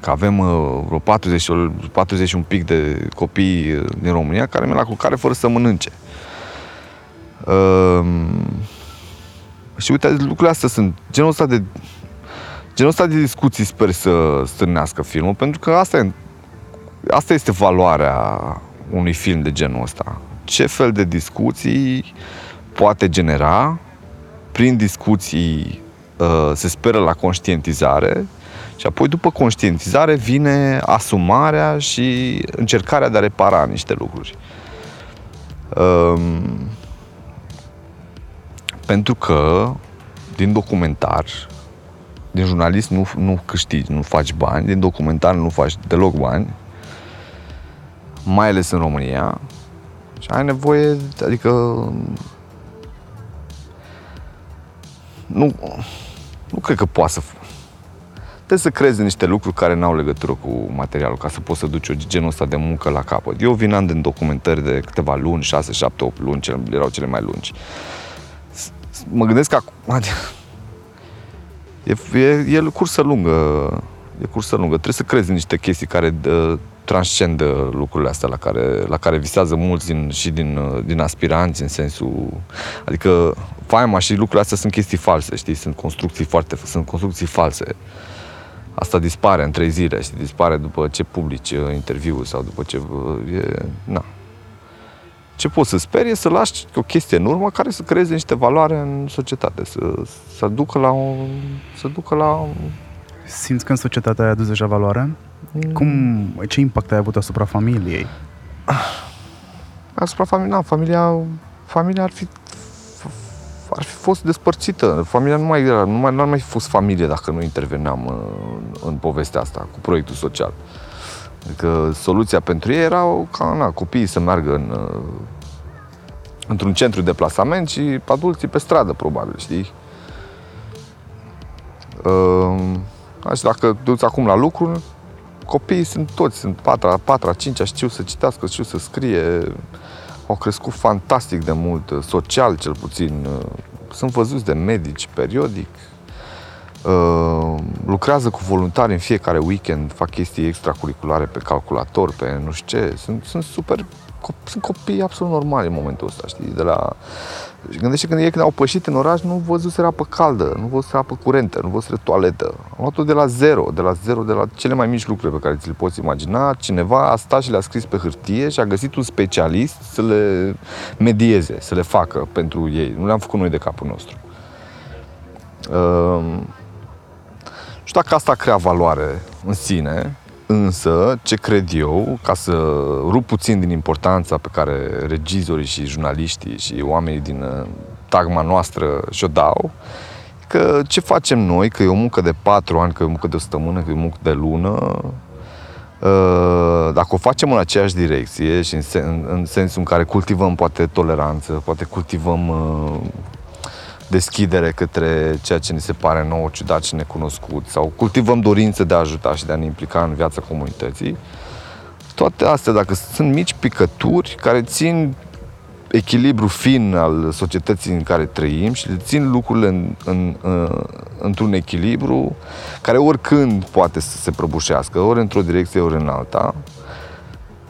Că avem uh, vreo 40, 40 un pic de copii din România care merg la culcare fără să mănânce. Uh, și uite, lucrurile astea sunt genul ăsta de genul ăsta de discuții sper să stârnească filmul, pentru că asta, e, asta este valoarea unui film de genul ăsta. Ce fel de discuții poate genera prin discuții, uh, se speră la conștientizare și apoi după conștientizare vine asumarea și încercarea de a repara niște lucruri. Um, pentru că din documentar, din jurnalist nu, nu câștigi, nu faci bani, din documentar nu faci deloc bani, mai ales în România, și ai nevoie, adică nu, nu cred că poate să trebuie să crezi niște lucruri care n-au legătură cu materialul ca să poți să duci o genul ăsta de muncă la capăt. Eu vin în documentări de câteva luni, 6, 7, 8 luni, erau cele mai lungi. Mă gândesc că acum, adică, e, e, e cursă lungă, e cursă lungă. Trebuie să crezi niște chestii care dă, transcendă lucrurile astea la care, la care visează mulți din, și din, din aspiranți în sensul... Adică faima și lucrurile astea sunt chestii false, știi? Sunt construcții foarte... Sunt construcții false. Asta dispare în trei zile, și dispare după ce publici uh, interviul sau după ce... Uh, e, na. Ce poți să speri e să lași o chestie în urmă care să creeze niște valoare în societate, să, să ducă la o, să ducă la... Simți că în societatea ai adus deja valoare? Mm. Cum, ce impact ai avut asupra familiei? Asupra familiei, na, familia, familia ar fi ar fi fost despărțită. Familia nu mai era, nu mai, nu ar mai fi fost familie dacă nu interveneam în, în povestea asta cu proiectul social. Adică soluția pentru ei era ca na, copiii să meargă în, într-un centru de plasament și adulții pe stradă, probabil, știi? Uh, și dacă duți acum la lucru, copiii sunt toți, sunt patra, patra, cincea, știu să citească, știu să scrie, au crescut fantastic de mult, social cel puțin. Sunt văzuți de medici periodic, lucrează cu voluntari în fiecare weekend, fac chestii extracurriculare pe calculator, pe nu știu ce. Sunt, sunt super sunt copii absolut normali în momentul ăsta, știi, de la... Și gândește când ei când au pășit în oraș, nu văzuseră apă caldă, nu văzuseră apă curentă, nu văzuseră toaletă. Au luat-o de la zero, de la zero, de la cele mai mici lucruri pe care ți le poți imagina. Cineva a stat și le-a scris pe hârtie și a găsit un specialist să le medieze, să le facă pentru ei. Nu le-am făcut noi de capul nostru. Uh, și dacă asta crea valoare în sine, Însă, ce cred eu, ca să rup puțin din importanța pe care regizorii și jurnaliștii și oamenii din uh, tagma noastră și-o dau, că ce facem noi, că e o muncă de patru ani, că e o muncă de o săptămână, că e o muncă de lună, uh, dacă o facem în aceeași direcție și în, sen, în sensul în care cultivăm poate toleranță, poate cultivăm uh, deschidere către ceea ce ne se pare nou, ciudat și necunoscut sau cultivăm dorință de a ajuta și de a ne implica în viața comunității. Toate astea, dacă sunt mici picături care țin echilibru fin al societății în care trăim și le țin lucrurile în, în, în, într-un echilibru care oricând poate să se prăbușească, ori într-o direcție, ori în alta,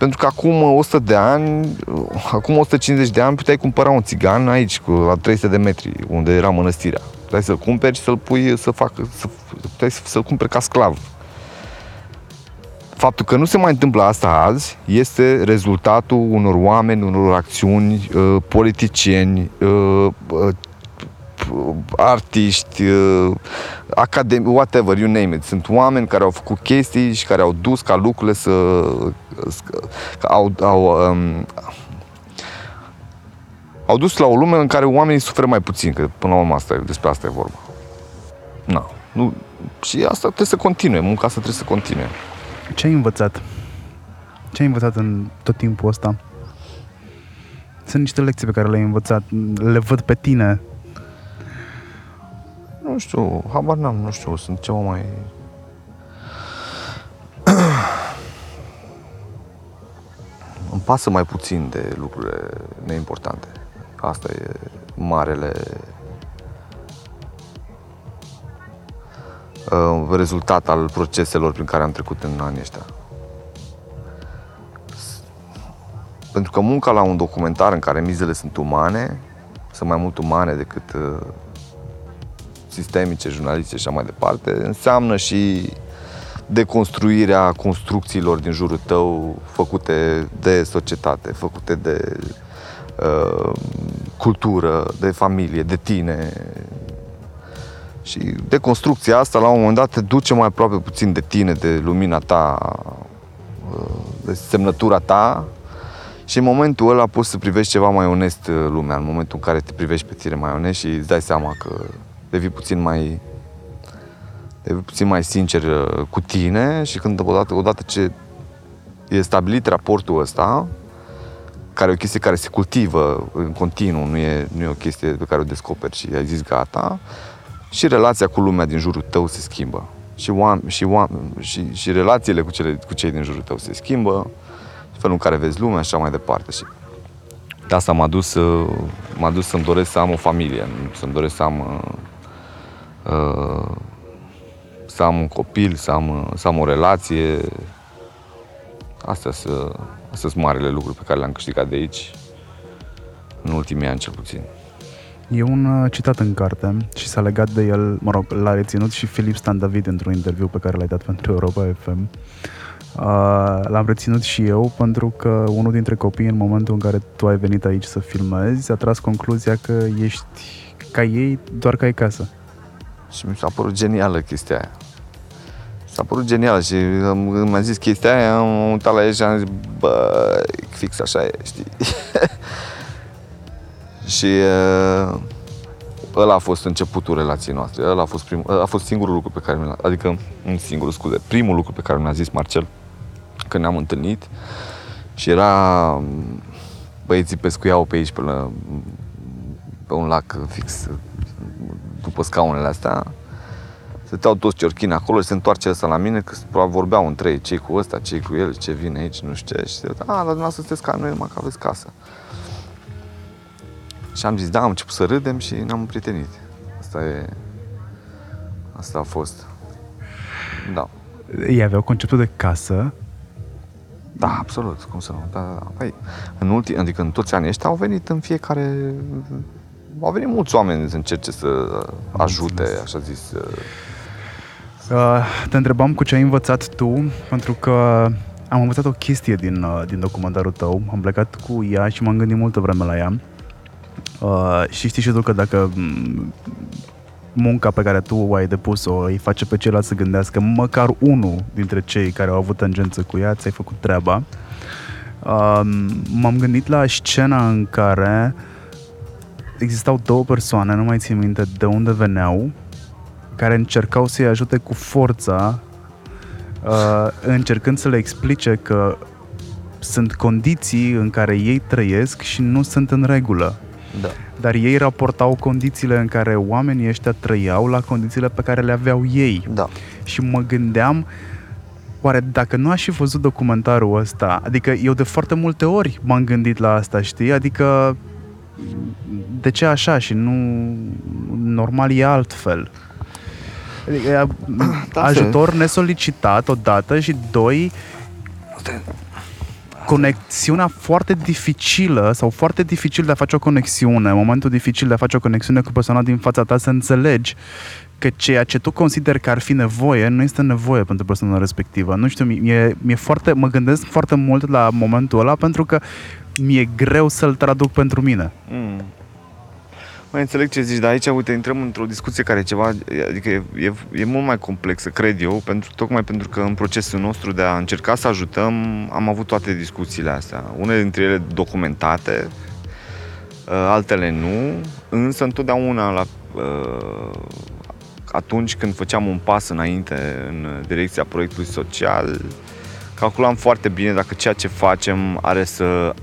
pentru că acum 100 de ani, acum 150 de ani puteai cumpăra un țigan aici, cu, la 300 de metri, unde era mănăstirea. Puteai să-l cumperi și să-l pui să facă, să, puteai să-l cumperi ca sclav. Faptul că nu se mai întâmplă asta azi este rezultatul unor oameni, unor acțiuni, uh, politicieni, uh, uh, artiști, uh, academi, whatever, you name it. Sunt oameni care au făcut chestii și care au dus ca lucrurile să... au, au, um, au dus la o lume în care oamenii suferă mai puțin, că până la urmă asta, despre asta e vorba. Na, nu, și asta trebuie să continue, munca asta trebuie să continue. Ce ai învățat? Ce ai învățat în tot timpul ăsta? Sunt niște lecții pe care le-ai învățat, le văd pe tine nu știu, habar n-am, nu știu, sunt ceva mai... Îmi pasă mai puțin de lucrurile neimportante. Asta e marele uh, rezultat al proceselor prin care am trecut în anii ăștia. Pentru că munca la un documentar în care mizele sunt umane, sunt mai mult umane decât uh, sistemice, jurnalistice și așa mai departe, înseamnă și deconstruirea construcțiilor din jurul tău făcute de societate, făcute de uh, cultură, de familie, de tine. Și deconstrucția asta la un moment dat te duce mai aproape puțin de tine, de lumina ta, de semnătura ta și în momentul ăla poți să privești ceva mai onest uh, lumea, în momentul în care te privești pe tine mai onest și îți dai seama că devii puțin mai devii puțin mai sincer uh, cu tine și când odată, odată ce e stabilit raportul ăsta, care e o chestie care se cultivă în continuu, nu e, nu e o chestie pe care o descoperi și ai zis gata, și relația cu lumea din jurul tău se schimbă. Și, oam- și, oam- și, și relațiile cu, cele, cu cei din jurul tău se schimbă, felul în care vezi lumea și așa mai departe. Și de asta m-a dus, uh, m-a dus să-mi doresc să am o familie, să-mi doresc să am, uh, uh, să am un copil, să am, să am o relație. Astea sunt, astea sunt marile lucruri pe care le-am câștigat de aici, în ultimii ani cel puțin. E un citat în carte și s-a legat de el, mă rog, l-a reținut și Filip Stan David într-un interviu pe care l-ai dat pentru Europa FM. Uh, l-am reținut și eu pentru că unul dintre copii în momentul în care tu ai venit aici să filmezi a tras concluzia că ești ca ei doar ca ai casă. Și mi s-a părut genială chestia aia. S-a părut genială și mi-a zis chestia aia, am uitat la el și am zis, bă, fix așa e, știi? și uh, ăla a fost începutul relației noastre, ăla a fost, prim, ăla a fost singurul lucru pe care mi l-a, adică, un singur, scuze, primul lucru pe care mi l-a zis Marcel când ne-am întâlnit și era băieții pescuiau pe aici, pe, la, pe un lac fix după scaunele astea. Stăteau toți ciorchini acolo și se întoarce ăsta la mine, că probabil vorbeau între ei, cei cu ăsta, cei cu el, ce vine aici, nu știu ce. Și se a, dar dumneavoastră sunteți ca noi, numai că aveți casă. Și am zis, da, am început să râdem și ne-am împrietenit. Asta e... Asta a fost. Da. Ei aveau conceptul de casă da, absolut, cum să nu. Da, da, da. Păi, în ultim, adică în toți anii ăștia au venit în fiecare... Au venit mulți oameni să încerce să ajute, așa zis. Uh, te întrebam cu ce ai învățat tu, pentru că am învățat o chestie din, uh, din documentarul tău. Am plecat cu ea și m-am gândit multă vreme la ea. Uh, și știi și tu că dacă munca pe care tu o ai depus-o îi face pe ceilalți să gândească măcar unul dintre cei care au avut tangență cu ea, ți-ai făcut treaba. Um, m-am gândit la scena în care existau două persoane, nu mai țin minte de unde veneau, care încercau să-i ajute cu forța, uh, încercând să le explice că sunt condiții în care ei trăiesc și nu sunt în regulă. Da. Dar ei raportau condițiile în care oamenii ăștia trăiau la condițiile pe care le aveau ei. Da. Și mă gândeam, oare dacă nu aș fi văzut documentarul ăsta, adică eu de foarte multe ori m-am gândit la asta, știi? Adică de ce așa și nu normal e altfel? Adică, da, ajutor nesolicitat odată și doi conexiunea foarte dificilă sau foarte dificil de a face o conexiune, momentul dificil de a face o conexiune cu persoana din fața ta, să înțelegi că ceea ce tu consideri că ar fi nevoie, nu este nevoie pentru persoana respectivă. Nu știu, mi-e, mi-e foarte, mă gândesc foarte mult la momentul ăla pentru că mi-e greu să-l traduc pentru mine. Mm. Mai înțeleg ce zici, dar aici, uite, intrăm într-o discuție care e ceva, adică e, e, e mult mai complexă, cred eu, pentru, tocmai pentru că în procesul nostru de a încerca să ajutăm, am avut toate discuțiile astea. Unele dintre ele documentate, uh, altele nu, însă întotdeauna la, uh, atunci când făceam un pas înainte în direcția proiectului social, calculam foarte bine dacă ceea ce facem are să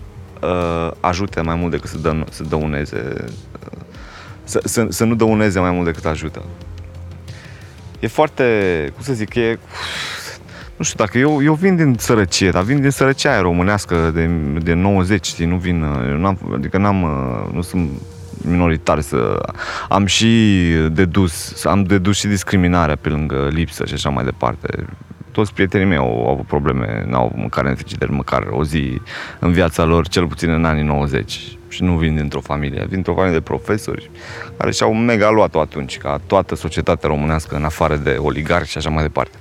uh, ajute mai mult decât să, dă, să dăuneze să, să, să nu dăuneze mai mult decât ajută. E foarte, cum să zic, e, nu știu dacă eu, eu vin din sărăcie, dar vin din sărăcia românească de, de 90, știi, nu vin, n-am, adică n-am, nu sunt minoritar să am și dedus, am dedus și discriminarea pe lângă lipsă și așa mai departe. Toți prietenii mei au avut probleme, n-au avut măcar nefericire, măcar o zi în viața lor, cel puțin în anii 90 și nu vin dintr-o familie, vin dintr-o familie de profesori care și-au mega luat-o atunci, ca toată societatea românească, în afară de oligarhi și așa mai departe.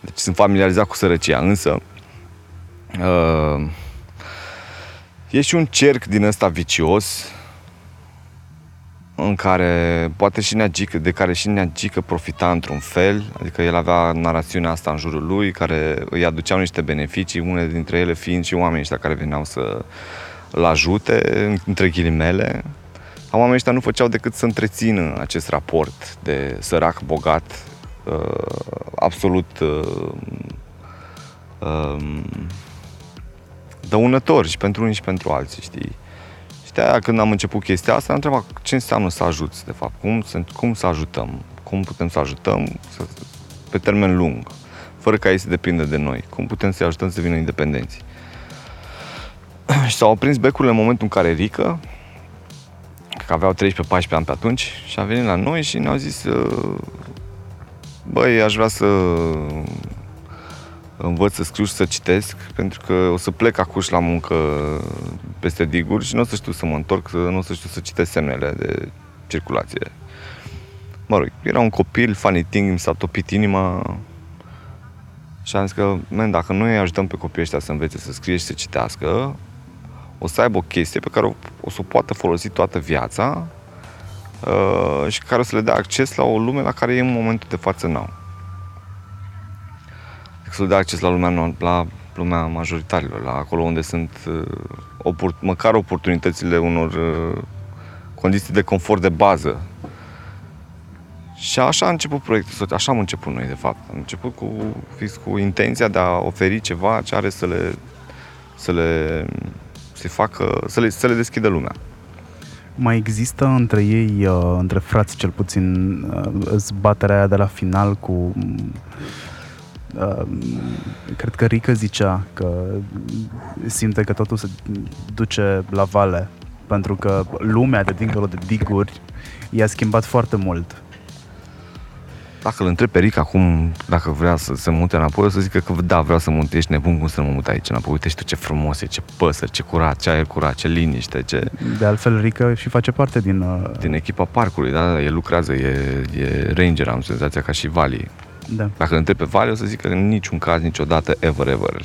Deci sunt familiarizat cu sărăcia, însă uh, e și un cerc din ăsta vicios în care poate și Neagică, de care și Neagică profita într-un fel, adică el avea narațiunea asta în jurul lui, care îi aduceau niște beneficii, unele dintre ele fiind și oamenii ăștia care veneau să l ajute, între ghilimele. Oamenii ăștia nu făceau decât să întrețină acest raport de sărac-bogat, uh, absolut uh, uh, dăunător și pentru unii și pentru alții, știi? Și de aia când am început chestia asta, am întrebat ce înseamnă să ajuți, de fapt, cum, să, cum să ajutăm, cum putem să ajutăm să, pe termen lung, fără ca ei să depindă de noi, cum putem să-i ajutăm să vină independenți. și s-au prins becurile în momentul în care Rică, că aveau 13-14 ani pe atunci, și a venit la noi și ne-au zis uh, băi, aș vrea să învăț să scriu și să citesc, pentru că o să plec acuși la muncă peste diguri și nu o să știu să mă întorc, nu o să știu să citesc semnele de circulație. Mă rog, era un copil, funny thing, mi s-a topit inima și am zis că, men, dacă noi îi ajutăm pe copiii ăștia să învețe să scrie și să citească, o să aibă o chestie pe care o, o să o poată folosi toată viața uh, și care o să le dea acces la o lume la care ei în momentul de față n-au să dea acces la lumea, la lumea majoritarilor, la acolo unde sunt uh, opor, măcar oportunitățile unor uh, condiții de confort de bază. Și așa a început proiectul, așa am început noi, de fapt. Am început cu, fix cu intenția de a oferi ceva ce are să le, să le, să facă, să le, să le deschidă lumea. Mai există între ei, uh, între frați cel puțin, zbaterea aia de la final cu cred că Rică zicea că simte că totul se duce la vale pentru că lumea de dincolo de diguri i-a schimbat foarte mult. Dacă îl întreb pe Rica acum dacă vrea să se mute înapoi, o să zică că da, vreau să mut, ești nebun cum să mă mut aici înapoi. Uite și tu ce frumos e, ce păsări, ce curat, ce aer curat, ce liniște, ce... De altfel, Rica și face parte din... Uh... Din echipa parcului, da, da, el lucrează, e, e ranger, am senzația, ca și Vali. Da. Dacă îl întreb pe Vale, o să zic că în niciun caz, niciodată, ever, ever.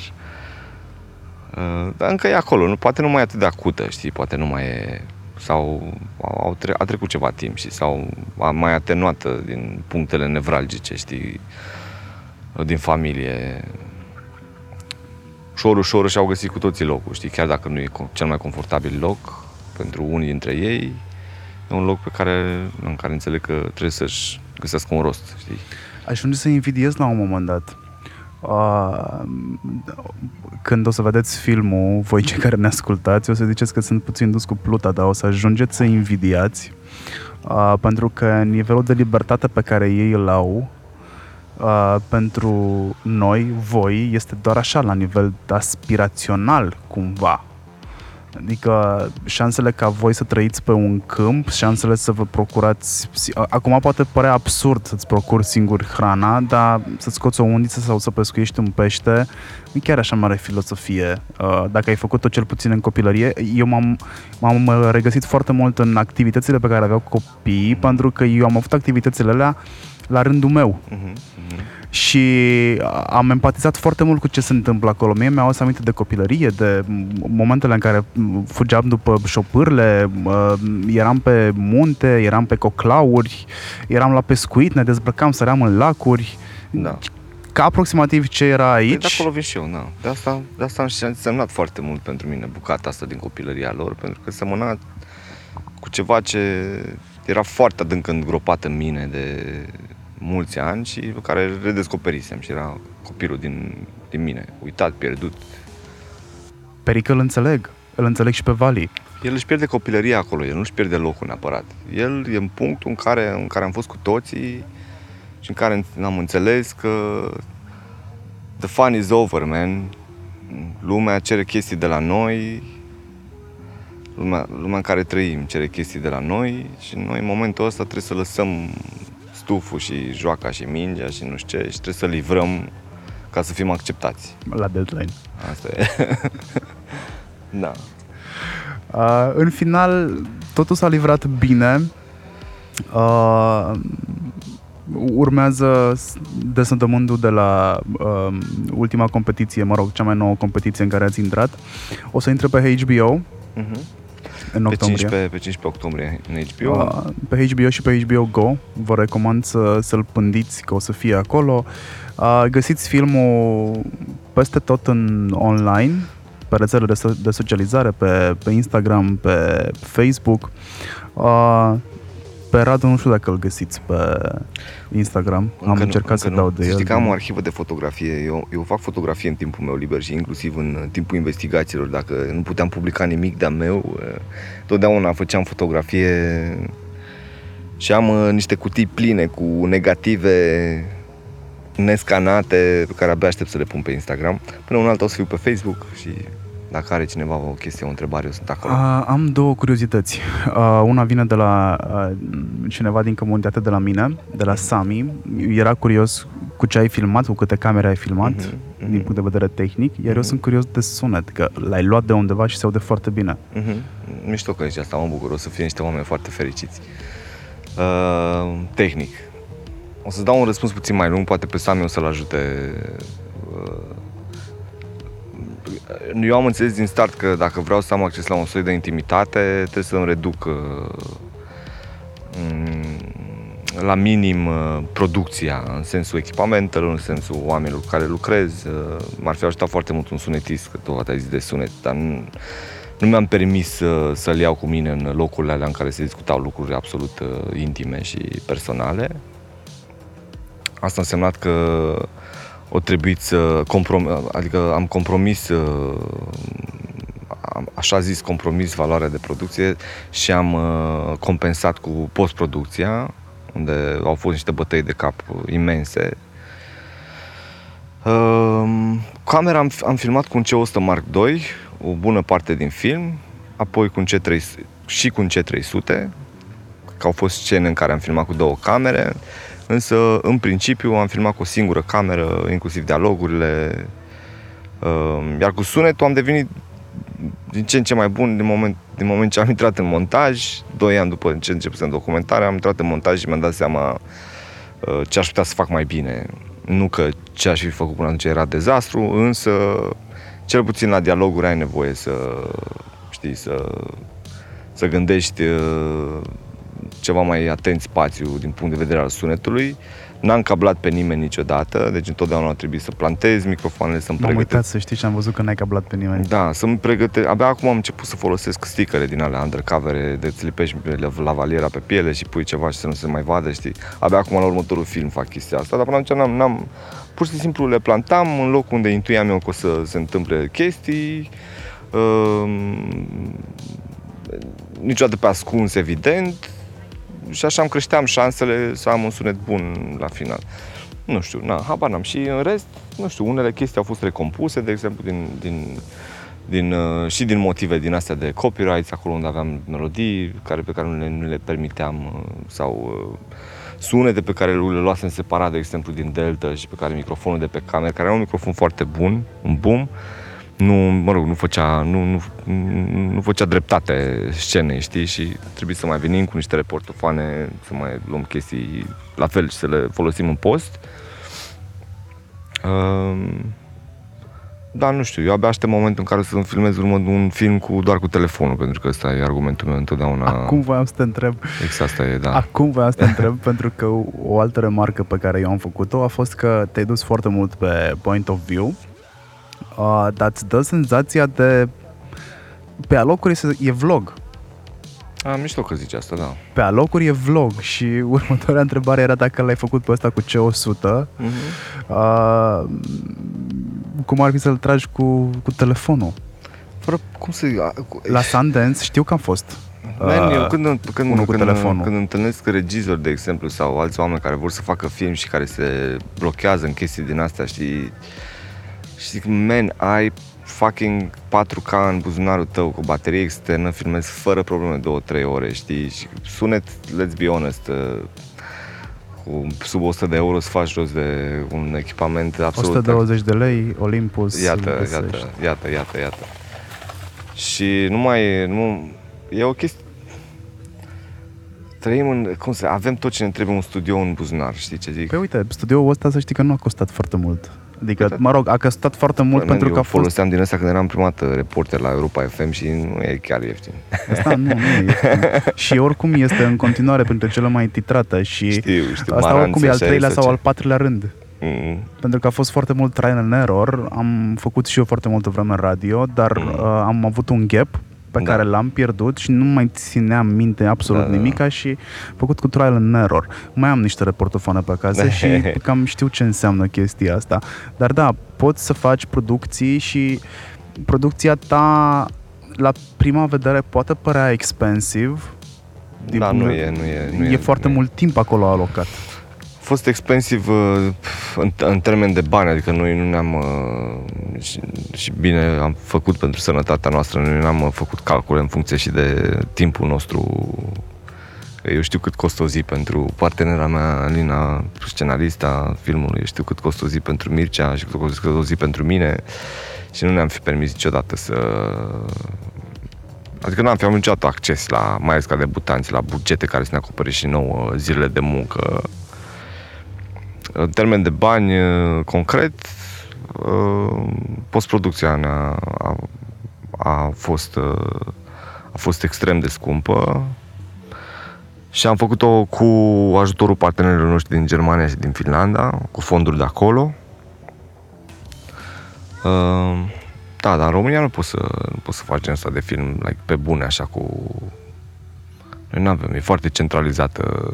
Uh, dar încă e acolo, nu, poate nu mai e atât de acută, știi, poate nu mai e sau au tre- a trecut ceva timp și sau a mai atenuată din punctele nevralgice, știi, din familie. Ușor, ușor și-au găsit cu toții locul, știi, chiar dacă nu e cel mai confortabil loc pentru unii dintre ei, e un loc pe care, în care înțeleg că trebuie să-și găsească un rost, știi. Ajunge să invidiez la un moment dat. Uh, când o să vedeți filmul, voi cei care ne ascultați, o să ziceți că sunt puțin dus cu pluta, dar o să ajungeți să invidiați uh, pentru că nivelul de libertate pe care ei îl au uh, pentru noi, voi, este doar așa, la nivel aspirațional, cumva. Adică șansele ca voi să trăiți pe un câmp, șansele să vă procurați... Acum poate părea absurd să-ți procuri singur hrana, dar să-ți scoți o undiță sau să pescuiești un pește, e chiar așa mare filosofie. Uh, dacă ai făcut-o cel puțin în copilărie, eu m-am, m-am regăsit foarte mult în activitățile pe care aveau copiii, pentru că eu am avut activitățile alea la rândul meu. Uh-huh, uh-huh și am empatizat foarte mult cu ce se întâmplă acolo. Mie mi-au adus aminte de copilărie, de momentele în care fugeam după șopârle, eram pe munte, eram pe coclauri, eram la pescuit, ne dezbrăcam, săream în lacuri. Da. Ca aproximativ ce era aici. Păi de acolo vin și eu, da. De asta, de asta am semnat foarte mult pentru mine bucata asta din copilăria lor, pentru că semăna cu ceva ce era foarte adânc îngropat în mine de mulți ani și pe care redescoperisem și era copilul din, din mine, uitat, pierdut. Perică îl înțeleg, îl înțeleg și pe Vali. El își pierde copilăria acolo, el nu își pierde locul neapărat. El e în punctul în care, în care am fost cu toții și în care am înțeles că the fun is over, man. Lumea cere chestii de la noi, lumea, lumea în care trăim cere chestii de la noi și noi în momentul ăsta trebuie să lăsăm stuful și joaca și mingea și nu știu ce și trebuie să livrăm ca să fim acceptați. La deadline. Asta e. da. Uh, în final, totul s-a livrat bine. Uh, urmează desăntământul de la uh, ultima competiție, mă rog, cea mai nouă competiție în care ați intrat. O să intre pe HBO. Uh-huh. În Pe octombrie. 15, pe 15 octombrie în HBO. Uh, pe HBO și pe HBO Go. Vă recomand să, să-l pândiți, că o să fie acolo. Uh, găsiți filmul peste tot în online, pe rețelele de, so- de socializare, pe, pe Instagram, pe Facebook. Uh, pe Radu nu știu dacă îl găsiți pe Instagram. Am Încă nu- încercat încă să nu. dau de Să el. Știi că am o arhivă de fotografie. Eu, eu fac fotografie în timpul meu liber și inclusiv în uh, timpul investigațiilor. Dacă nu puteam publica nimic de-a meu, uh, totdeauna făceam fotografie și am uh, niște cutii pline cu negative nescanate pe care abia aștept să le pun pe Instagram. Până un alta o să fiu pe Facebook și dacă are cineva o chestie, o întrebare, eu sunt acolo. Uh, am două curiozități. Uh, una vine de la uh, cineva din comunitate de la mine, de la Sami. Era curios cu ce ai filmat, cu câte camere ai filmat, Mhm, mhm. din punct de vedere tehnic, iar eu sunt curios de sunet, că l-ai luat de undeva și se aude foarte bine. Mhm. Mișto că zici asta, mă bucur, o să fie niște oameni foarte fericiți. Uh, tehnic. O să dau un răspuns puțin mai lung, poate pe Sami o să-l ajute. Uh, eu am înțeles din start că dacă vreau să am acces la un soi de intimitate, trebuie să-mi reduc uh, mm, la minim uh, producția, în sensul echipamentelor, în sensul oamenilor cu care lucrez. Uh, M-ar fi ajutat foarte mult un sunetist, că tot ai zis de sunet, dar nu, nu mi-am permis să, să-l iau cu mine în locurile alea în care se discutau lucruri absolut uh, intime și personale. Asta a însemnat că o trebuit să comprom- adică am compromis uh, am, așa zis compromis valoarea de producție și am uh, compensat cu postproducția unde au fost niște bătăi de cap uh, imense. Uh, camera am, am filmat cu un C100 Mark II, o bună parte din film, apoi cu un C300 și cu un C300, că au fost scene în care am filmat cu două camere, însă în principiu am filmat cu o singură cameră, inclusiv dialogurile, uh, iar cu sunetul am devenit din ce în ce mai bun din moment, din moment ce am intrat în montaj, doi ani după ce începusem documentarea, am intrat în montaj și mi-am dat seama uh, ce aș putea să fac mai bine. Nu că ce aș fi făcut până atunci era dezastru, însă cel puțin la dialoguri ai nevoie să, știi, să, să gândești uh, ceva mai atent spațiu din punct de vedere al sunetului. N-am cablat pe nimeni niciodată, deci întotdeauna a trebuit să plantez microfoanele, să-mi M-am pregătesc uitat să știi și am văzut că n-ai cablat pe nimeni. da, să-mi pregătesc. Abia acum am început să folosesc stickere din alea undercover de îți lipești lavaliera pe piele și pui ceva și să nu se mai vadă, știi? Abia acum la următorul film fac chestia asta, dar până atunci n-am, n-am pur și simplu le plantam în locul unde intuiam eu că o să se întâmple chestii. Um, niciodată pe ascuns, evident. Și așa îmi creșteam șansele să am un sunet bun la final. Nu știu, na, habar n-am. Și în rest, nu știu, unele chestii au fost recompuse, de exemplu, din, din, din, uh, și din motive din astea de copyrights, acolo unde aveam melodii care, pe care nu le, nu le permiteam uh, sau uh, sunete pe care le luasem separat, de exemplu, din Delta și pe care microfonul de pe cameră, care era un microfon foarte bun, un boom, nu, mă rog, nu făcea, nu, nu, nu făcea dreptate scenei, știi? Și trebuie să mai venim cu niște reportofoane, să mai luăm chestii la fel și să le folosim în post. Um, da, nu știu, eu abia aștept momentul în care să-mi filmez urmă un film cu, doar cu telefonul, pentru că ăsta e argumentul meu întotdeauna. Acum voiam să te întreb Exact asta e, da. Acum voiam să te întreb, pentru că o altă remarcă pe care eu am făcut-o a fost că te-ai dus foarte mult pe point of view, uh, dar îți dă senzația de... Pe alocuri este- e vlog. A, mișto că zici asta, da. Pe alocuri e vlog și următoarea întrebare era dacă l-ai făcut pe ăsta cu C100. Mm-hmm. Uh, cum ar fi să-l tragi cu, cu telefonul? Fără cum să... a, cu- La Sundance știu că am fost. Man, eu Uh, când, când, unul cu când, telefonul. când întâlnesc regizori, de exemplu, sau alți oameni care vor să facă film și care se blochează în chestii din astea, știi, și zic, man, ai fucking 4K în buzunarul tău cu baterie externă, filmezi fără probleme 2-3 ore, știi, și sunet, let's be honest, uh, cu sub 100 de euro să faci rost de un echipament absolut 120 de lei, Olympus. Iată, îl găsești. iată, iată, iată, iată. Și nu mai e, nu, e o chestie, trăim în, cum să, avem tot ce ne trebuie un studio în buzunar, știi ce zic? Păi uite, studioul ăsta să știi că nu a costat foarte mult. Adică, mă rog, a costat foarte mult Bă, pentru eu că a fost... foloseam din asta când eram prima dată reporter la Europa FM și nu e chiar ieftin. Asta nu, nu e ieftin. Și oricum este în continuare printre cele mai titrate și Știu, știu, asta Maranță, oricum e al așa treilea e, sau sau al patrulea rând. Mm. Pentru că a fost foarte mult trial and error, am făcut și eu foarte multă vreme în radio, dar Mm. uh, am avut un gap pe Da. care l-am pierdut și nu mai țineam minte absolut Da, da, da. nimica și făcut cu trial and error. Mai am niște reportofoane pe acasă și cam știu ce înseamnă chestia asta. Dar da, poți să faci producții și producția ta la prima vedere poate părea expensive. din Da, punct nu de- e, nu e, nu e, e, foarte nu e. mult timp acolo alocat. A fost expensiv uh, în, în termen de bani, adică noi nu ne-am uh, și, și bine am făcut pentru sănătatea noastră, noi ne-am uh, făcut calcule în funcție și de timpul nostru. Eu știu cât costă o zi pentru partenera mea, Alina, scenarista filmului, eu știu cât costă o zi pentru Mircea și cât costă o zi pentru mine și nu ne-am fi permis niciodată să Adică nu am fi avut niciodată acces la, mai ales ca debutanți, la bugete care să ne acopere și nouă zilele de muncă. În termen de bani, uh, concret, uh, postproducția ne-a, a, a, fost, uh, a fost extrem de scumpă și am făcut-o cu ajutorul partenerilor noștri din Germania și din Finlanda, cu fonduri de acolo. Uh, Da, dar în România nu poți să, nu poți să faci genul ăsta de film like, pe bune, așa cu... Noi nu avem, e foarte centralizată,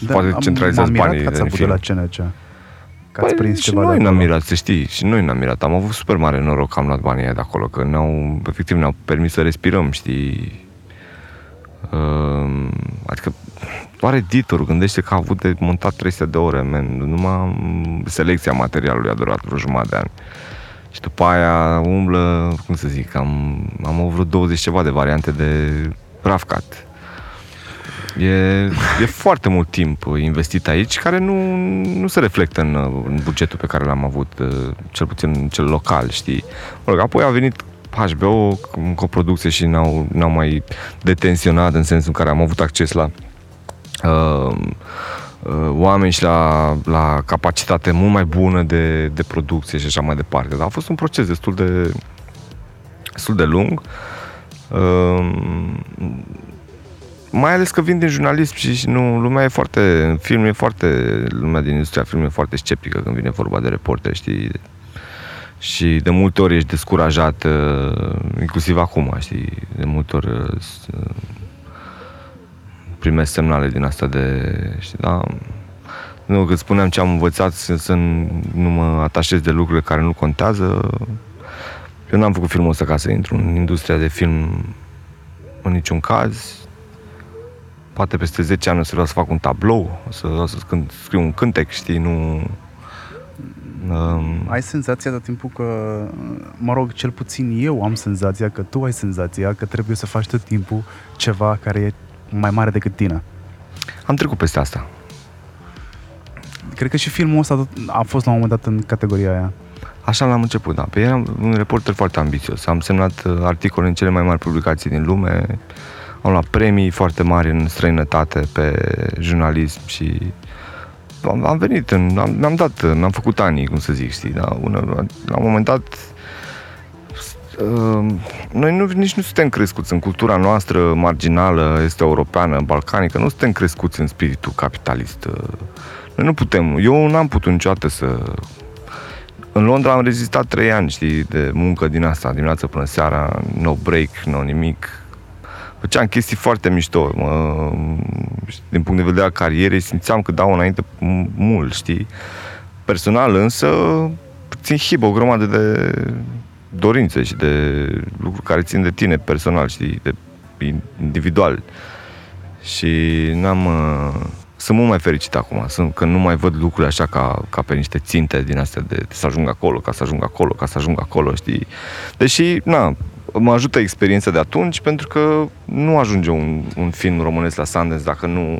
da, foarte am- centralizați m-am mirat banii că ați din avut film. de la CNC. Că ați prins Păi, și ceva noi de ne-am acolo. mirat, să știi, și noi ne-am mirat. Am avut super mare noroc că am luat banii aia de acolo, că ne-au, efectiv ne-au permis să respirăm, știi? Uh, adică doar editorul gândește că a avut de montat 300 de ore, man. numai selecția materialului a durat vreo jumătate de ani. Și după aia umblă, cum să zic, am, am avut vreo 20 ceva de variante de rough cut. E, e foarte mult timp investit aici, care nu, nu se reflectă în, în bugetul pe care l-am avut, uh, cel puțin în cel local, știi? Mă rog, apoi a venit HBO în coproducție și n-au, n-au mai detenționat în sensul în care am avut acces la uh, uh, oameni și la, la capacitate mult mai bună de, de producție și așa mai departe. Dar a fost un proces destul de destul de lung. Uh, mai ales că vin din jurnalism și, și nu, lumea e foarte, în film e foarte, lumea din industria filmului e foarte sceptică când vine vorba de reporteri, știi? Și de multe ori ești descurajat, uh, inclusiv acum, știi? De multe ori uh, s- uh, primesc semnale din asta de, știi, da? Nu, că spuneam ce am învățat să, să nu mă atașez de lucrurile care nu contează. Eu n-am făcut filmul ăsta ca să intru în industria de film în niciun caz. Poate peste 10 ani o să vreau să fac un tablou, o să vreau să cânt, scriu un cântec, știi, nu... Um, Ai senzația tot timpul că, mă rog, cel puțin eu am senzația că tu ai senzația că trebuie să faci tot timpul ceva care e mai mare decât tine. am trecut peste asta. Cred că și filmul ăsta tot- a fost la un moment dat în categoria aia. Așa l-am început, da. Pe eram un reporter foarte ambițios. Am semnat uh, articole în cele mai mari publicații din lume. Am luat premii foarte mari în străinătate pe jurnalism și am, am venit, în, am, mi-am dat, mi-am făcut anii, cum să zic, știi, da? Una, la un moment dat uh, noi nu, nici nu suntem crescuți în cultura noastră marginală, este europeană, balcanică, nu suntem crescuți în spiritul capitalist. Uh, Noi nu putem, eu n-am putut niciodată să în Londra am rezistat trei ani, știi, de muncă din asta, dimineața până seara, no break, no nimic. Făceam chestii foarte mișto. Mă, din punct de vedere al carierei, simțeam că dau înainte m- mult, știi. Personal însă, țin hibă o grămadă de dorințe și de lucruri care țin de tine personal, știi, de individual. Și n-am... uh, Sunt mult mai fericit acum, sunt, că nu mai văd lucrurile așa ca, ca pe niște ținte din astea de, de să ajung acolo, ca să ajung acolo, ca să ajung acolo, știi? Deși, na, mă ajută experiența de atunci pentru că nu ajunge un, un film românesc la Sundance dacă nu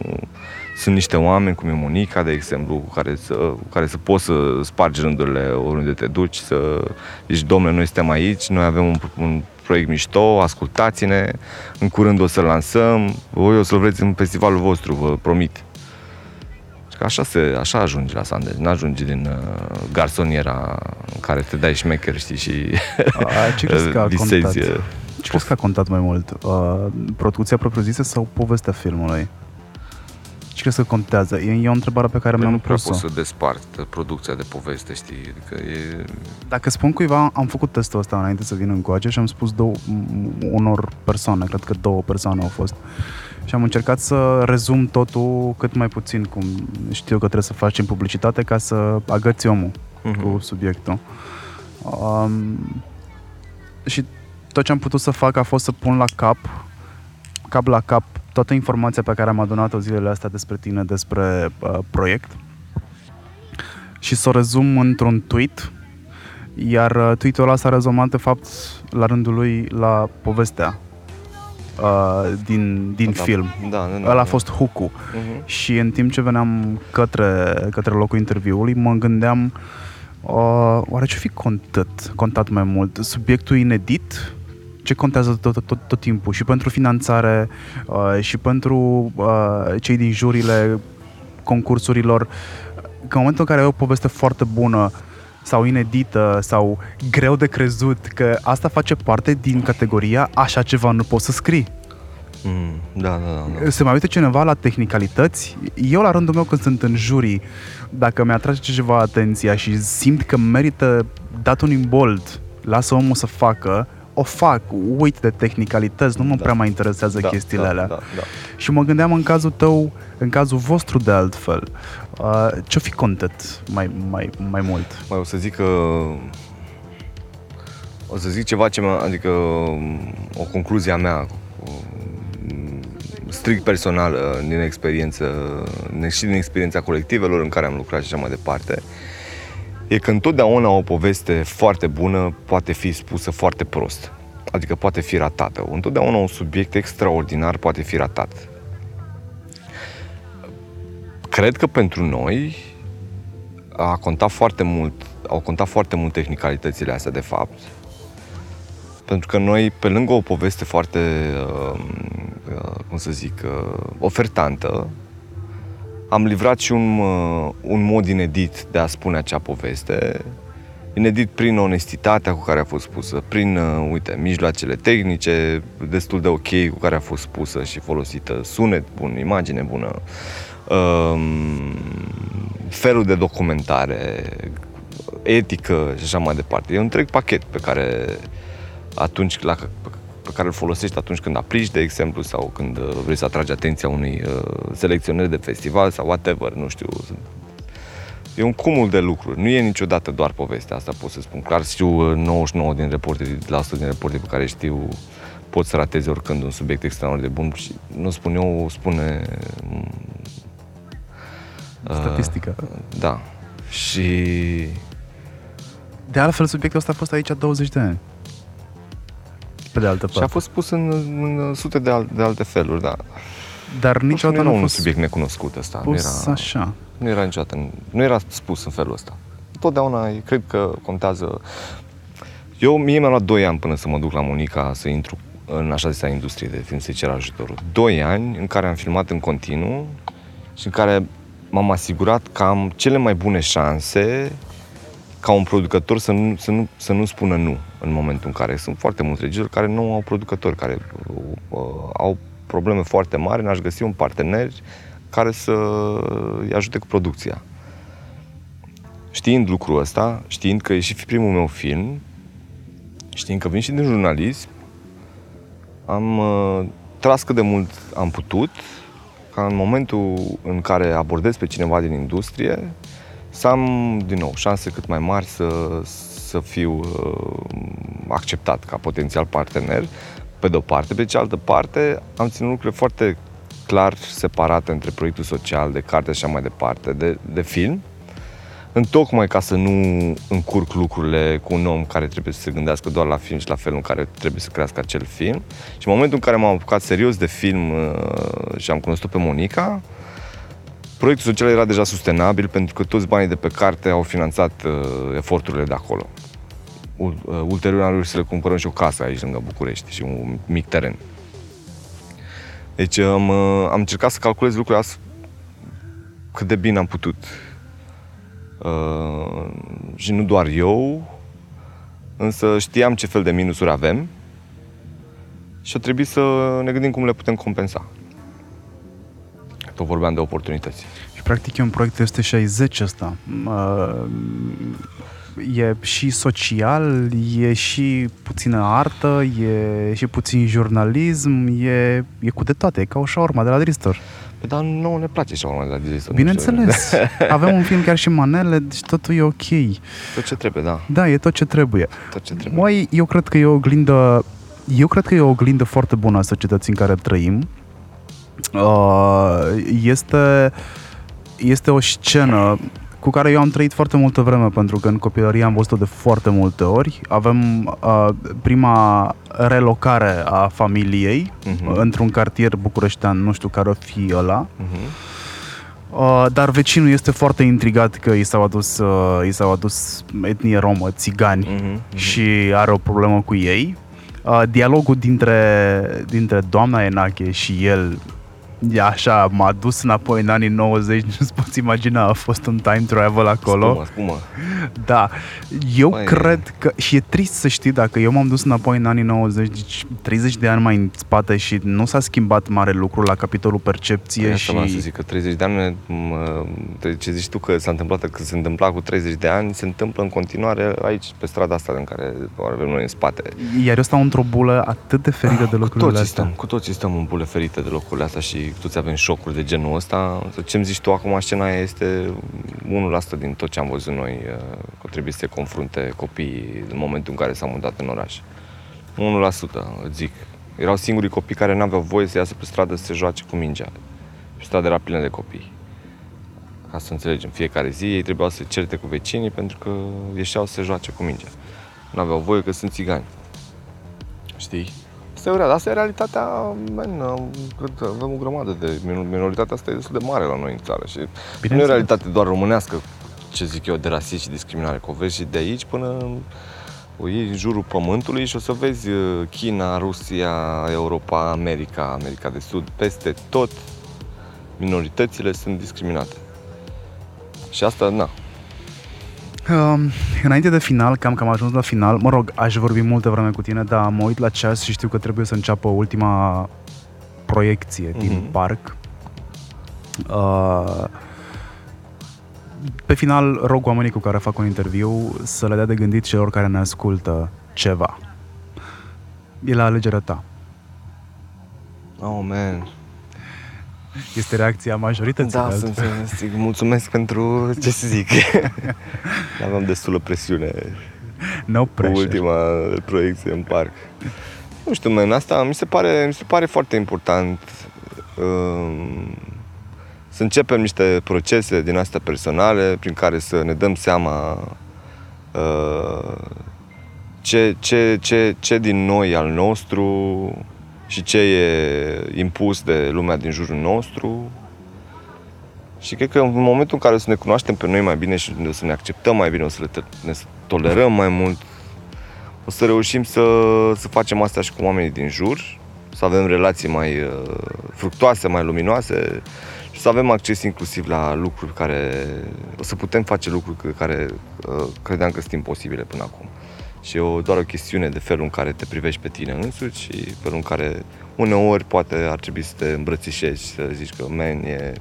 sunt niște oameni, cum e Monica, de exemplu, cu care să, cu care să poți să spargi rândurile oriunde te duci, să zici, domnule, noi suntem aici, noi avem un, un proiect mișto, ascultați-ne, în curând o să lansăm, voi o să-l vreți în festivalul vostru, vă promit. Și Că așa, se, așa ajungi la sandwich, nu ajungi din uh, garsoniera în care te dai șmecher, știi, și A, ce crezi că a visezi, contat? uh, Ce crezi că a contat mai mult? Uh, producția propriu-zisă sau povestea filmului? Ce crezi că contează? E, e o întrebare pe care Păi mi-am nu prea pus-o. poți să despart producția de poveste, știi? Adică e... Dacă spun cuiva, am făcut testul ăsta înainte să vin încoace și am spus două, m- unor persoane, cred că două persoane au fost. Și am încercat să rezum totul cât mai puțin, cum știu că trebuie să facem publicitate ca să agăți omul Mhm. cu subiectul. Um, și tot ce am putut să fac a fost să pun la cap, cap la cap, toată informația pe care am adunat-o zilele astea despre tine, despre uh, proiect și să o rezum într-un tweet iar uh, tweetul ăla s-a rezumat de fapt la rândul lui la povestea uh, din, din Da, film. Da, da, da. Ăla da. a fost hook Mhm. și în timp ce veneam către, către locul interviului, mă gândeam uh, oare ce fi contat, contat mai mult? Subiectul inedit? Ce contează tot, tot, tot, tot timpul? Și pentru finanțare, uh, și pentru uh, cei din jurile concursurilor, că în momentul în care ai o poveste foarte bună sau inedită sau greu de crezut că asta face parte din categoria așa ceva nu poți să scrii. Mm, da, da, da, da. Se mai uită cineva la tehnicalități? Eu, la rândul meu, când sunt în jury, dacă mi-atrage ceva atenția și simt că merită dat un imbold, lasă omul să facă, o fac, uit de tehnicalități, nu mă Da. prea mai interesează da, chestiile da, alea. Da, da. Și mă gândeam în cazul tău, în cazul vostru de altfel, uh, ce-o fi contat mai, mai, mai mult? Mai o să zic că o să zic ceva ce mă, adică o concluzie a mea um, strict personală din experiență și din experiența colectivelor în care am lucrat și așa mai departe e că întotdeauna o poveste foarte bună poate fi spusă foarte prost. Adică poate fi ratată. Întotdeauna un subiect extraordinar poate fi ratat. Cred că pentru noi a contat foarte mult, au contat foarte mult tehnicalitățile astea, de fapt. Pentru că noi, pe lângă o poveste foarte, uh, uh, cum să zic, uh, ofertantă, am livrat și un, uh, un mod inedit de a spune acea poveste, inedit prin onestitatea cu care a fost spusă, prin, uh, uite, mijloacele tehnice destul de ok cu care a fost spusă și folosită, sunet bun, imagine bună, um, felul de documentare, etică și așa mai departe. E un întreg pachet pe care atunci la, pe care îl folosești atunci când aplici, de exemplu, sau când uh, vrei să atragi atenția unui uh, selecționer de festival sau whatever, nu știu. E un cumul de lucruri. Nu e niciodată doar povestea asta, pot să spun. Clar știu uh, 99 din reporteri, la 100 din reporteri pe care știu pot să rateze oricând un subiect extraordinar de bun și nu spun eu, o spune uh, Statistică. Da. Și De altfel, subiectul ăsta a fost aici 20 de ani. Pe de altă Și a parte. fost spus în, în sute de, al, de alte feluri, da. Dar Niciodată niciodată nu nu era a un fost subiect necunoscut ăsta. Nu pus era, așa. Nu era niciodată, nu era spus în felul ăsta. Totdeauna cred că contează. Eu, mie mi-a luat 2 ani până să mă duc la Monica să intru în așa zisa industrie de film, să-i cer ajutorul. 2 ani în care am filmat în continuu și în care m-am asigurat că am cele mai bune șanse ca un producător să nu, să nu, să nu spună nu în momentul în care sunt foarte mulți regizori care nu au producători, care uh, au probleme foarte mari în a-și găsi un partener care să îi ajute cu producția. Știind lucrul ăsta, știind că e și primul meu film, știind că vin și din jurnalism, am uh, tras cât de mult am putut ca în momentul în care abordez pe cineva din industrie să am, din nou, șanse cât mai mari să, să fiu uh, acceptat ca potențial partener, pe de-o parte. Pe cealaltă parte, am ținut lucrurile foarte clar separate între proiectul social, de carte și așa mai departe, de, de film, întocmai ca să nu încurc lucrurile cu un om care trebuie să se gândească doar la film și la felul în care trebuie să crească acel film. Și în momentul în care m-am apucat serios de film uh, și am cunoscut pe Monica, proiectul social era deja sustenabil pentru că toți banii de pe carte au finanțat uh, eforturile de acolo. Ul- uh, Ulterior am reușit să le cumpărăm și o casă aici lângă București și un mic teren. Deci am, uh, am încercat să calculez lucrurile ast- cât de bine am putut. Uh, și nu doar eu, însă știam ce fel de minusuri avem și a trebuit să ne gândim cum le putem compensa. Tot vorbeam de oportunități. Și practic e un proiect 360 ăsta. Uh, E și social, e și puțină artă, e și puțin jurnalism, e, e cu de toate, e ca o șaurma de la Dristor. Păi, dar nouă ne place și de la Dristor. Bineînțeles, avem un film chiar și manele, deci totul e ok. Tot ce trebuie, da. Da, e tot ce trebuie. Tot ce trebuie. Mai, eu cred că e o oglindă eu cred că e o oglindă foarte bună a societății în care trăim. Uh, este, este o scenă cu care eu am trăit foarte multă vreme, pentru că în copilărie am văzut-o de foarte multe ori. Avem uh, prima relocare a familiei uh-huh. într-un cartier bucureștean, nu știu care o fi ăla. Uh-huh. Uh, dar vecinul este foarte intrigat că i s-au adus, uh, i s-au adus etnie romă, țigani uh-huh, uh-huh. și are o problemă cu ei. Uh, dialogul dintre, dintre doamna Enache și el e așa, m-a dus înapoi în anii 90, nu-ți poți imagina, a fost un time travel acolo. Spumă, spumă. Da, eu Băi. cred că, și e trist să știi, dacă eu m-am dus înapoi în anii 90, deci 30 de ani mai în spate și nu s-a schimbat mare lucru la capitolul percepție păi și... Asta să zic, că 30 de ani, ce zici tu că s-a întâmplat, că se întâmpla cu 30 de ani, se întâmplă în continuare aici, pe strada asta în care o avem noi în spate. Iar eu stau într-o bulă atât de ferită de lucrurile cu toții astea. Stăm, cu toții stăm în bule ferite de locurile astea și toți avem șocuri de genul ăsta. Ce-mi zici tu acum, scena este 1% din tot ce am văzut noi uh, că trebuie să se confrunte copiii în momentul în care s-au mutat în oraș. 1%, zic. Erau singurii copii care n-aveau voie să iasă pe stradă să se joace cu mingea. Pe stradă era plină de copii. Ca să înțelegem, fiecare zi ei trebuiau să se certe cu vecinii pentru că ieșeau să se joace cu mingea. N-aveau voie că sunt țigani. Știi? Asta e, asta e realitatea, man, cred că avem o grămadă de, minoritatea asta e destul de mare la noi în țară și nu e o realitate doar românească, ce zic eu, de rasism și discriminare, că o vezi și de aici până o iei în jurul pământului și o să vezi uh, China, Rusia, Europa, America, America de Sud, peste tot minoritățile sunt discriminate. Și asta, na, Uh, înainte de final, cam că am ajuns la final, mă rog, aș vorbi multă vreme cu tine, dar mă uit la ceas și știu că trebuie să înceapă ultima proiecție mm-hmm. din mhm. parc. Uh, pe final, rog oamenii cu care fac un interviu să le dea de gândit celor care ne ascultă ceva. E la alegerea ta. Oh, man. Este reacția majorității. Da, sunt, zic, mulțumesc pentru ce să zic. Aveam destulă presiune. No pressure. ultima proiecție în parc. Nu știu, man, asta mi se pare, mi se pare foarte important um, să începem niște procese din astea personale prin care să ne dăm seama uh, ce, ce, ce, ce din noi al nostru și ce e impus de lumea din jurul nostru. Și cred că în momentul în care o să ne cunoaștem pe noi mai bine și o să ne acceptăm mai bine, o să le ne tolerăm mai mult, o să reușim să, să facem asta și cu oamenii din jur, să avem relații mai uh, fructoase, mai luminoase și să avem acces inclusiv la lucruri care, o să putem face lucruri care uh, credeam că sunt imposibile până acum. Și e o, doar o chestiune de felul în care te privești pe tine însuți și felul în care uneori poate ar trebui să te îmbrățișezi și să zici că, man, e,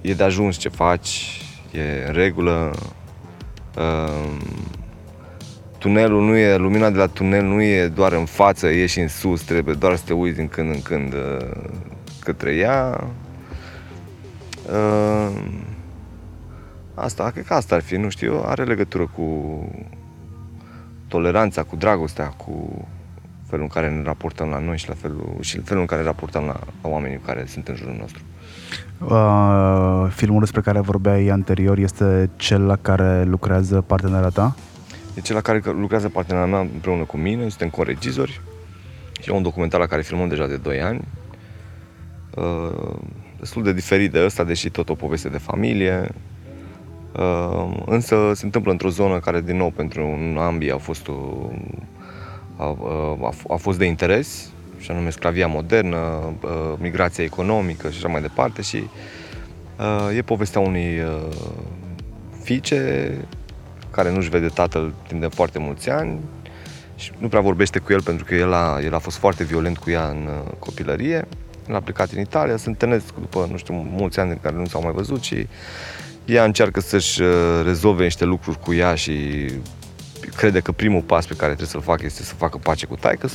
e de ajuns ce faci, e în regulă. Um, tunelul nu e, lumina de la tunel nu e doar în față, e și în sus, trebuie doar să te uiți din când în când uh, către ea. Uh, asta, cred că asta ar fi, nu știu, are legătură cu toleranța, cu dragostea, cu felul în care ne raportăm la noi și la felul, și felul în care ne raportăm la, la oamenii care sunt în jurul nostru. Uh, filmul despre care vorbeai anterior este cel la care lucrează partenera ta? E cel la care lucrează partenera mea împreună cu mine, suntem co-regizori și e un documentar la care filmăm deja de 2 ani. Uh, destul de diferit de ăsta, deși tot o poveste de familie, Uh, însă se întâmplă într-o zonă care, din nou, pentru ambii a fost, o, a, a, a fost de interes, și anume sclavia modernă, uh, migrația economică și așa mai departe și Uh, E povestea unei uh, fiice care nu-și vede tatăl timp de foarte mulți ani și nu prea vorbește cu el pentru că el a, el a fost foarte violent cu ea în uh, copilărie. El a plecat în Italia, se întâlnesc după, nu știu, mulți ani în care nu s-au mai văzut și ea încearcă să-și uh, rezolve niște lucruri cu ea și crede că primul pas pe care trebuie să-l facă este să facă pace cu taică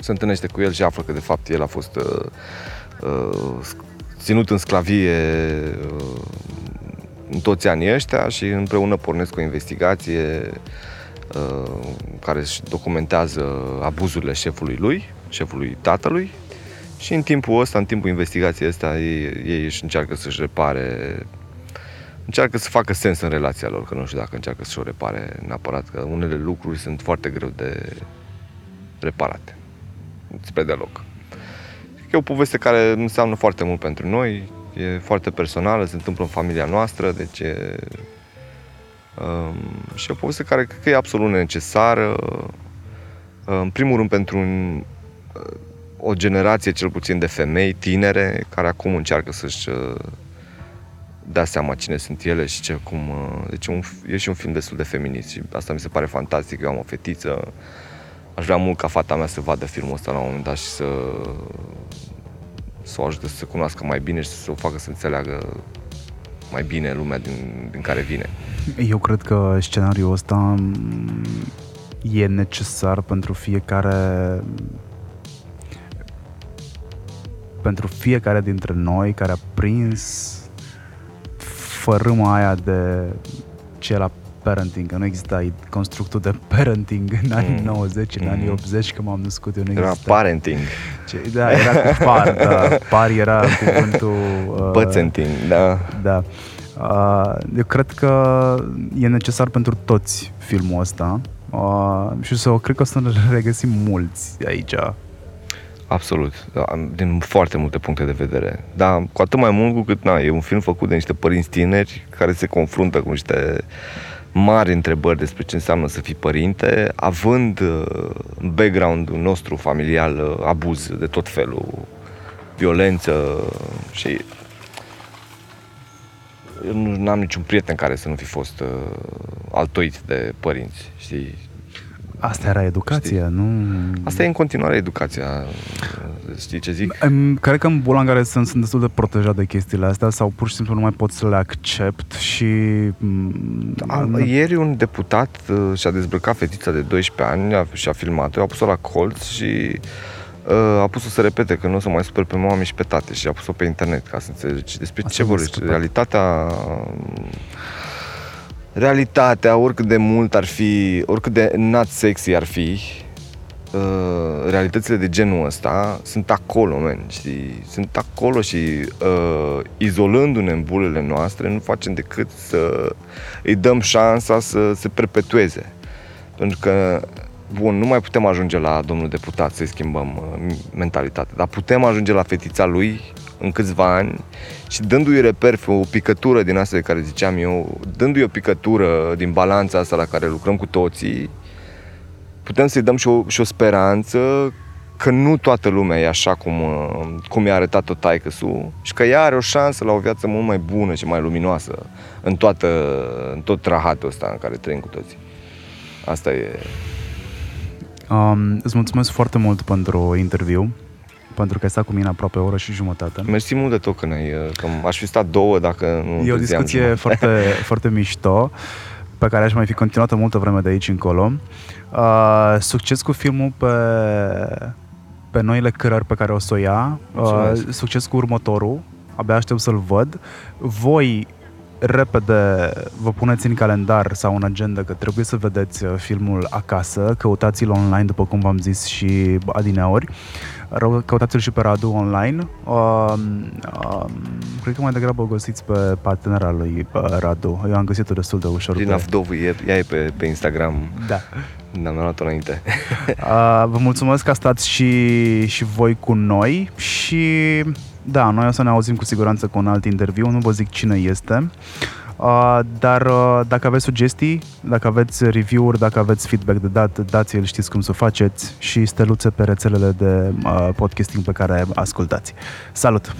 se întâlnește cu el și află că de fapt el a fost uh, uh, ținut în sclavie uh, în toți anii ăștia și împreună pornesc o investigație uh, care își documentează abuzurile șefului lui, șefului tatălui. Și în timpul ăsta, în timpul investigației ăsta, ei, ei își încearcă să-și repare încearcă să facă sens în relația lor, că nu știu dacă încearcă să-și o repare neapărat, că unele lucruri sunt foarte greu de reparate, spre deloc. E o poveste care înseamnă foarte mult pentru noi, e foarte personală, se întâmplă în familia noastră, deci e, um, și e o poveste care cred că e absolut necesară, uh, în primul rând pentru un, uh, o generație cel puțin de femei tinere care acum încearcă să-și uh, dea seama cine sunt ele și ce cum... uh, Deci e, un, e și un film destul de feminist și asta mi se pare fantastic. Eu am o fetiță, aș vrea mult ca fata mea să vadă filmul ăsta la un moment dat și să să o ajute să se cunoască mai bine și să o facă să înțeleagă mai bine lumea din, din care vine. Eu cred că scenariul ăsta m, e necesar pentru fiecare pentru fiecare dintre noi care a prins fărâma aia de ce la parenting, că nu exista constructul de parenting în anii Mm. 90, în anii Mm. 80, când m-am născut eu, nu Era exista. parenting, Ce, da, era cu par, da, par era cuvântul... uh, bățenting, da. Da. Uh, eu cred că e necesar pentru toți filmul ăsta uh, și să cred că o să ne regăsim mulți aici. Absolut, da, din foarte multe puncte de vedere. Dar cu atât mai mult cu cât na, e un film făcut de niște părinți tineri care se confruntă cu niște mari întrebări despre ce înseamnă să fii părinte, având uh, în background-ul nostru familial uh, abuz de tot felul, violență și eu nu am niciun prieten care să nu fi fost uh, altoit de părinți, știi? Asta era educația, nu... Asta e în continuare educația, uh, știi ce zic? Îmi- Cred că în bula în care sunt, sunt destul de protejat de chestiile astea sau pur și simplu nu mai pot să le accept și... mm, A, nu- ieri un deputat uh, și-a dezbrăcat fetița de 12 ani a, și a filmat-o, a pus-o la colț și uh, a pus-o să repete că nu o să mai super pe mami și pe tate și a pus-o pe internet ca să înțelegi despre Asta ce m-a vorbești. scăpat. Realitatea realitatea, oricât de mult ar fi, oricât de not sexy ar fi, uh, realitățile de genul ăsta sunt acolo, man, știi? Sunt acolo și uh, izolându-ne în bulele noastre nu facem decât să îi dăm șansa să se perpetueze. Pentru că, bun, nu mai putem ajunge la domnul deputat să-i schimbăm uh, mentalitatea, dar putem ajunge la fetița lui în câțiva ani și dându-i reper o picătură din asta de care ziceam eu, dându-i o picătură din balanța asta la care lucrăm cu toții, putem să-i dăm și o, și o speranță că nu toată lumea e așa cum, uh, cum i-a arătat-o taică și că ea are o șansă la o viață mult mai bună și mai luminoasă în, toată, în tot rahatul ăsta în care trăim cu toții. Asta e... Um, îți mulțumesc foarte mult pentru interviu, pentru că ai stat cu mine aproape o oră și jumătate. Mersi mult de tot că, ne-ai, că aș fi stat două dacă nu E o întârziam discuție jumătate. foarte, foarte mișto pe care aș mai fi continuat multă vreme de aici încolo. Uh, succes cu filmul pe, pe noile cărări pe care o să o ia. Uh, Mulțumesc. succes cu următorul. Abia aștept să-l văd. Voi repede vă puneți în calendar sau în agenda că trebuie să vedeți uh, filmul acasă, căutați-l online după cum v-am zis și adineori, Rău- căutați-l și pe Radu online. Uh, uh, cred că mai degrabă o găsiți pe partenera lui pe Radu. Eu am găsit-o destul de ușor. Din pe... Avdovu, e, ea e pe, pe Instagram, Da. ne-am luat-o înainte. Uh, vă mulțumesc că stați și, și voi cu noi și da, noi o să ne auzim cu siguranță cu un alt interviu, nu vă zic cine este. Uh, dar uh, dacă aveți sugestii, dacă aveți review-uri, dacă aveți feedback de dat, dați-l, știți cum să o faceți și steluțe pe rețelele de uh, podcasting pe care ascultați. Salut!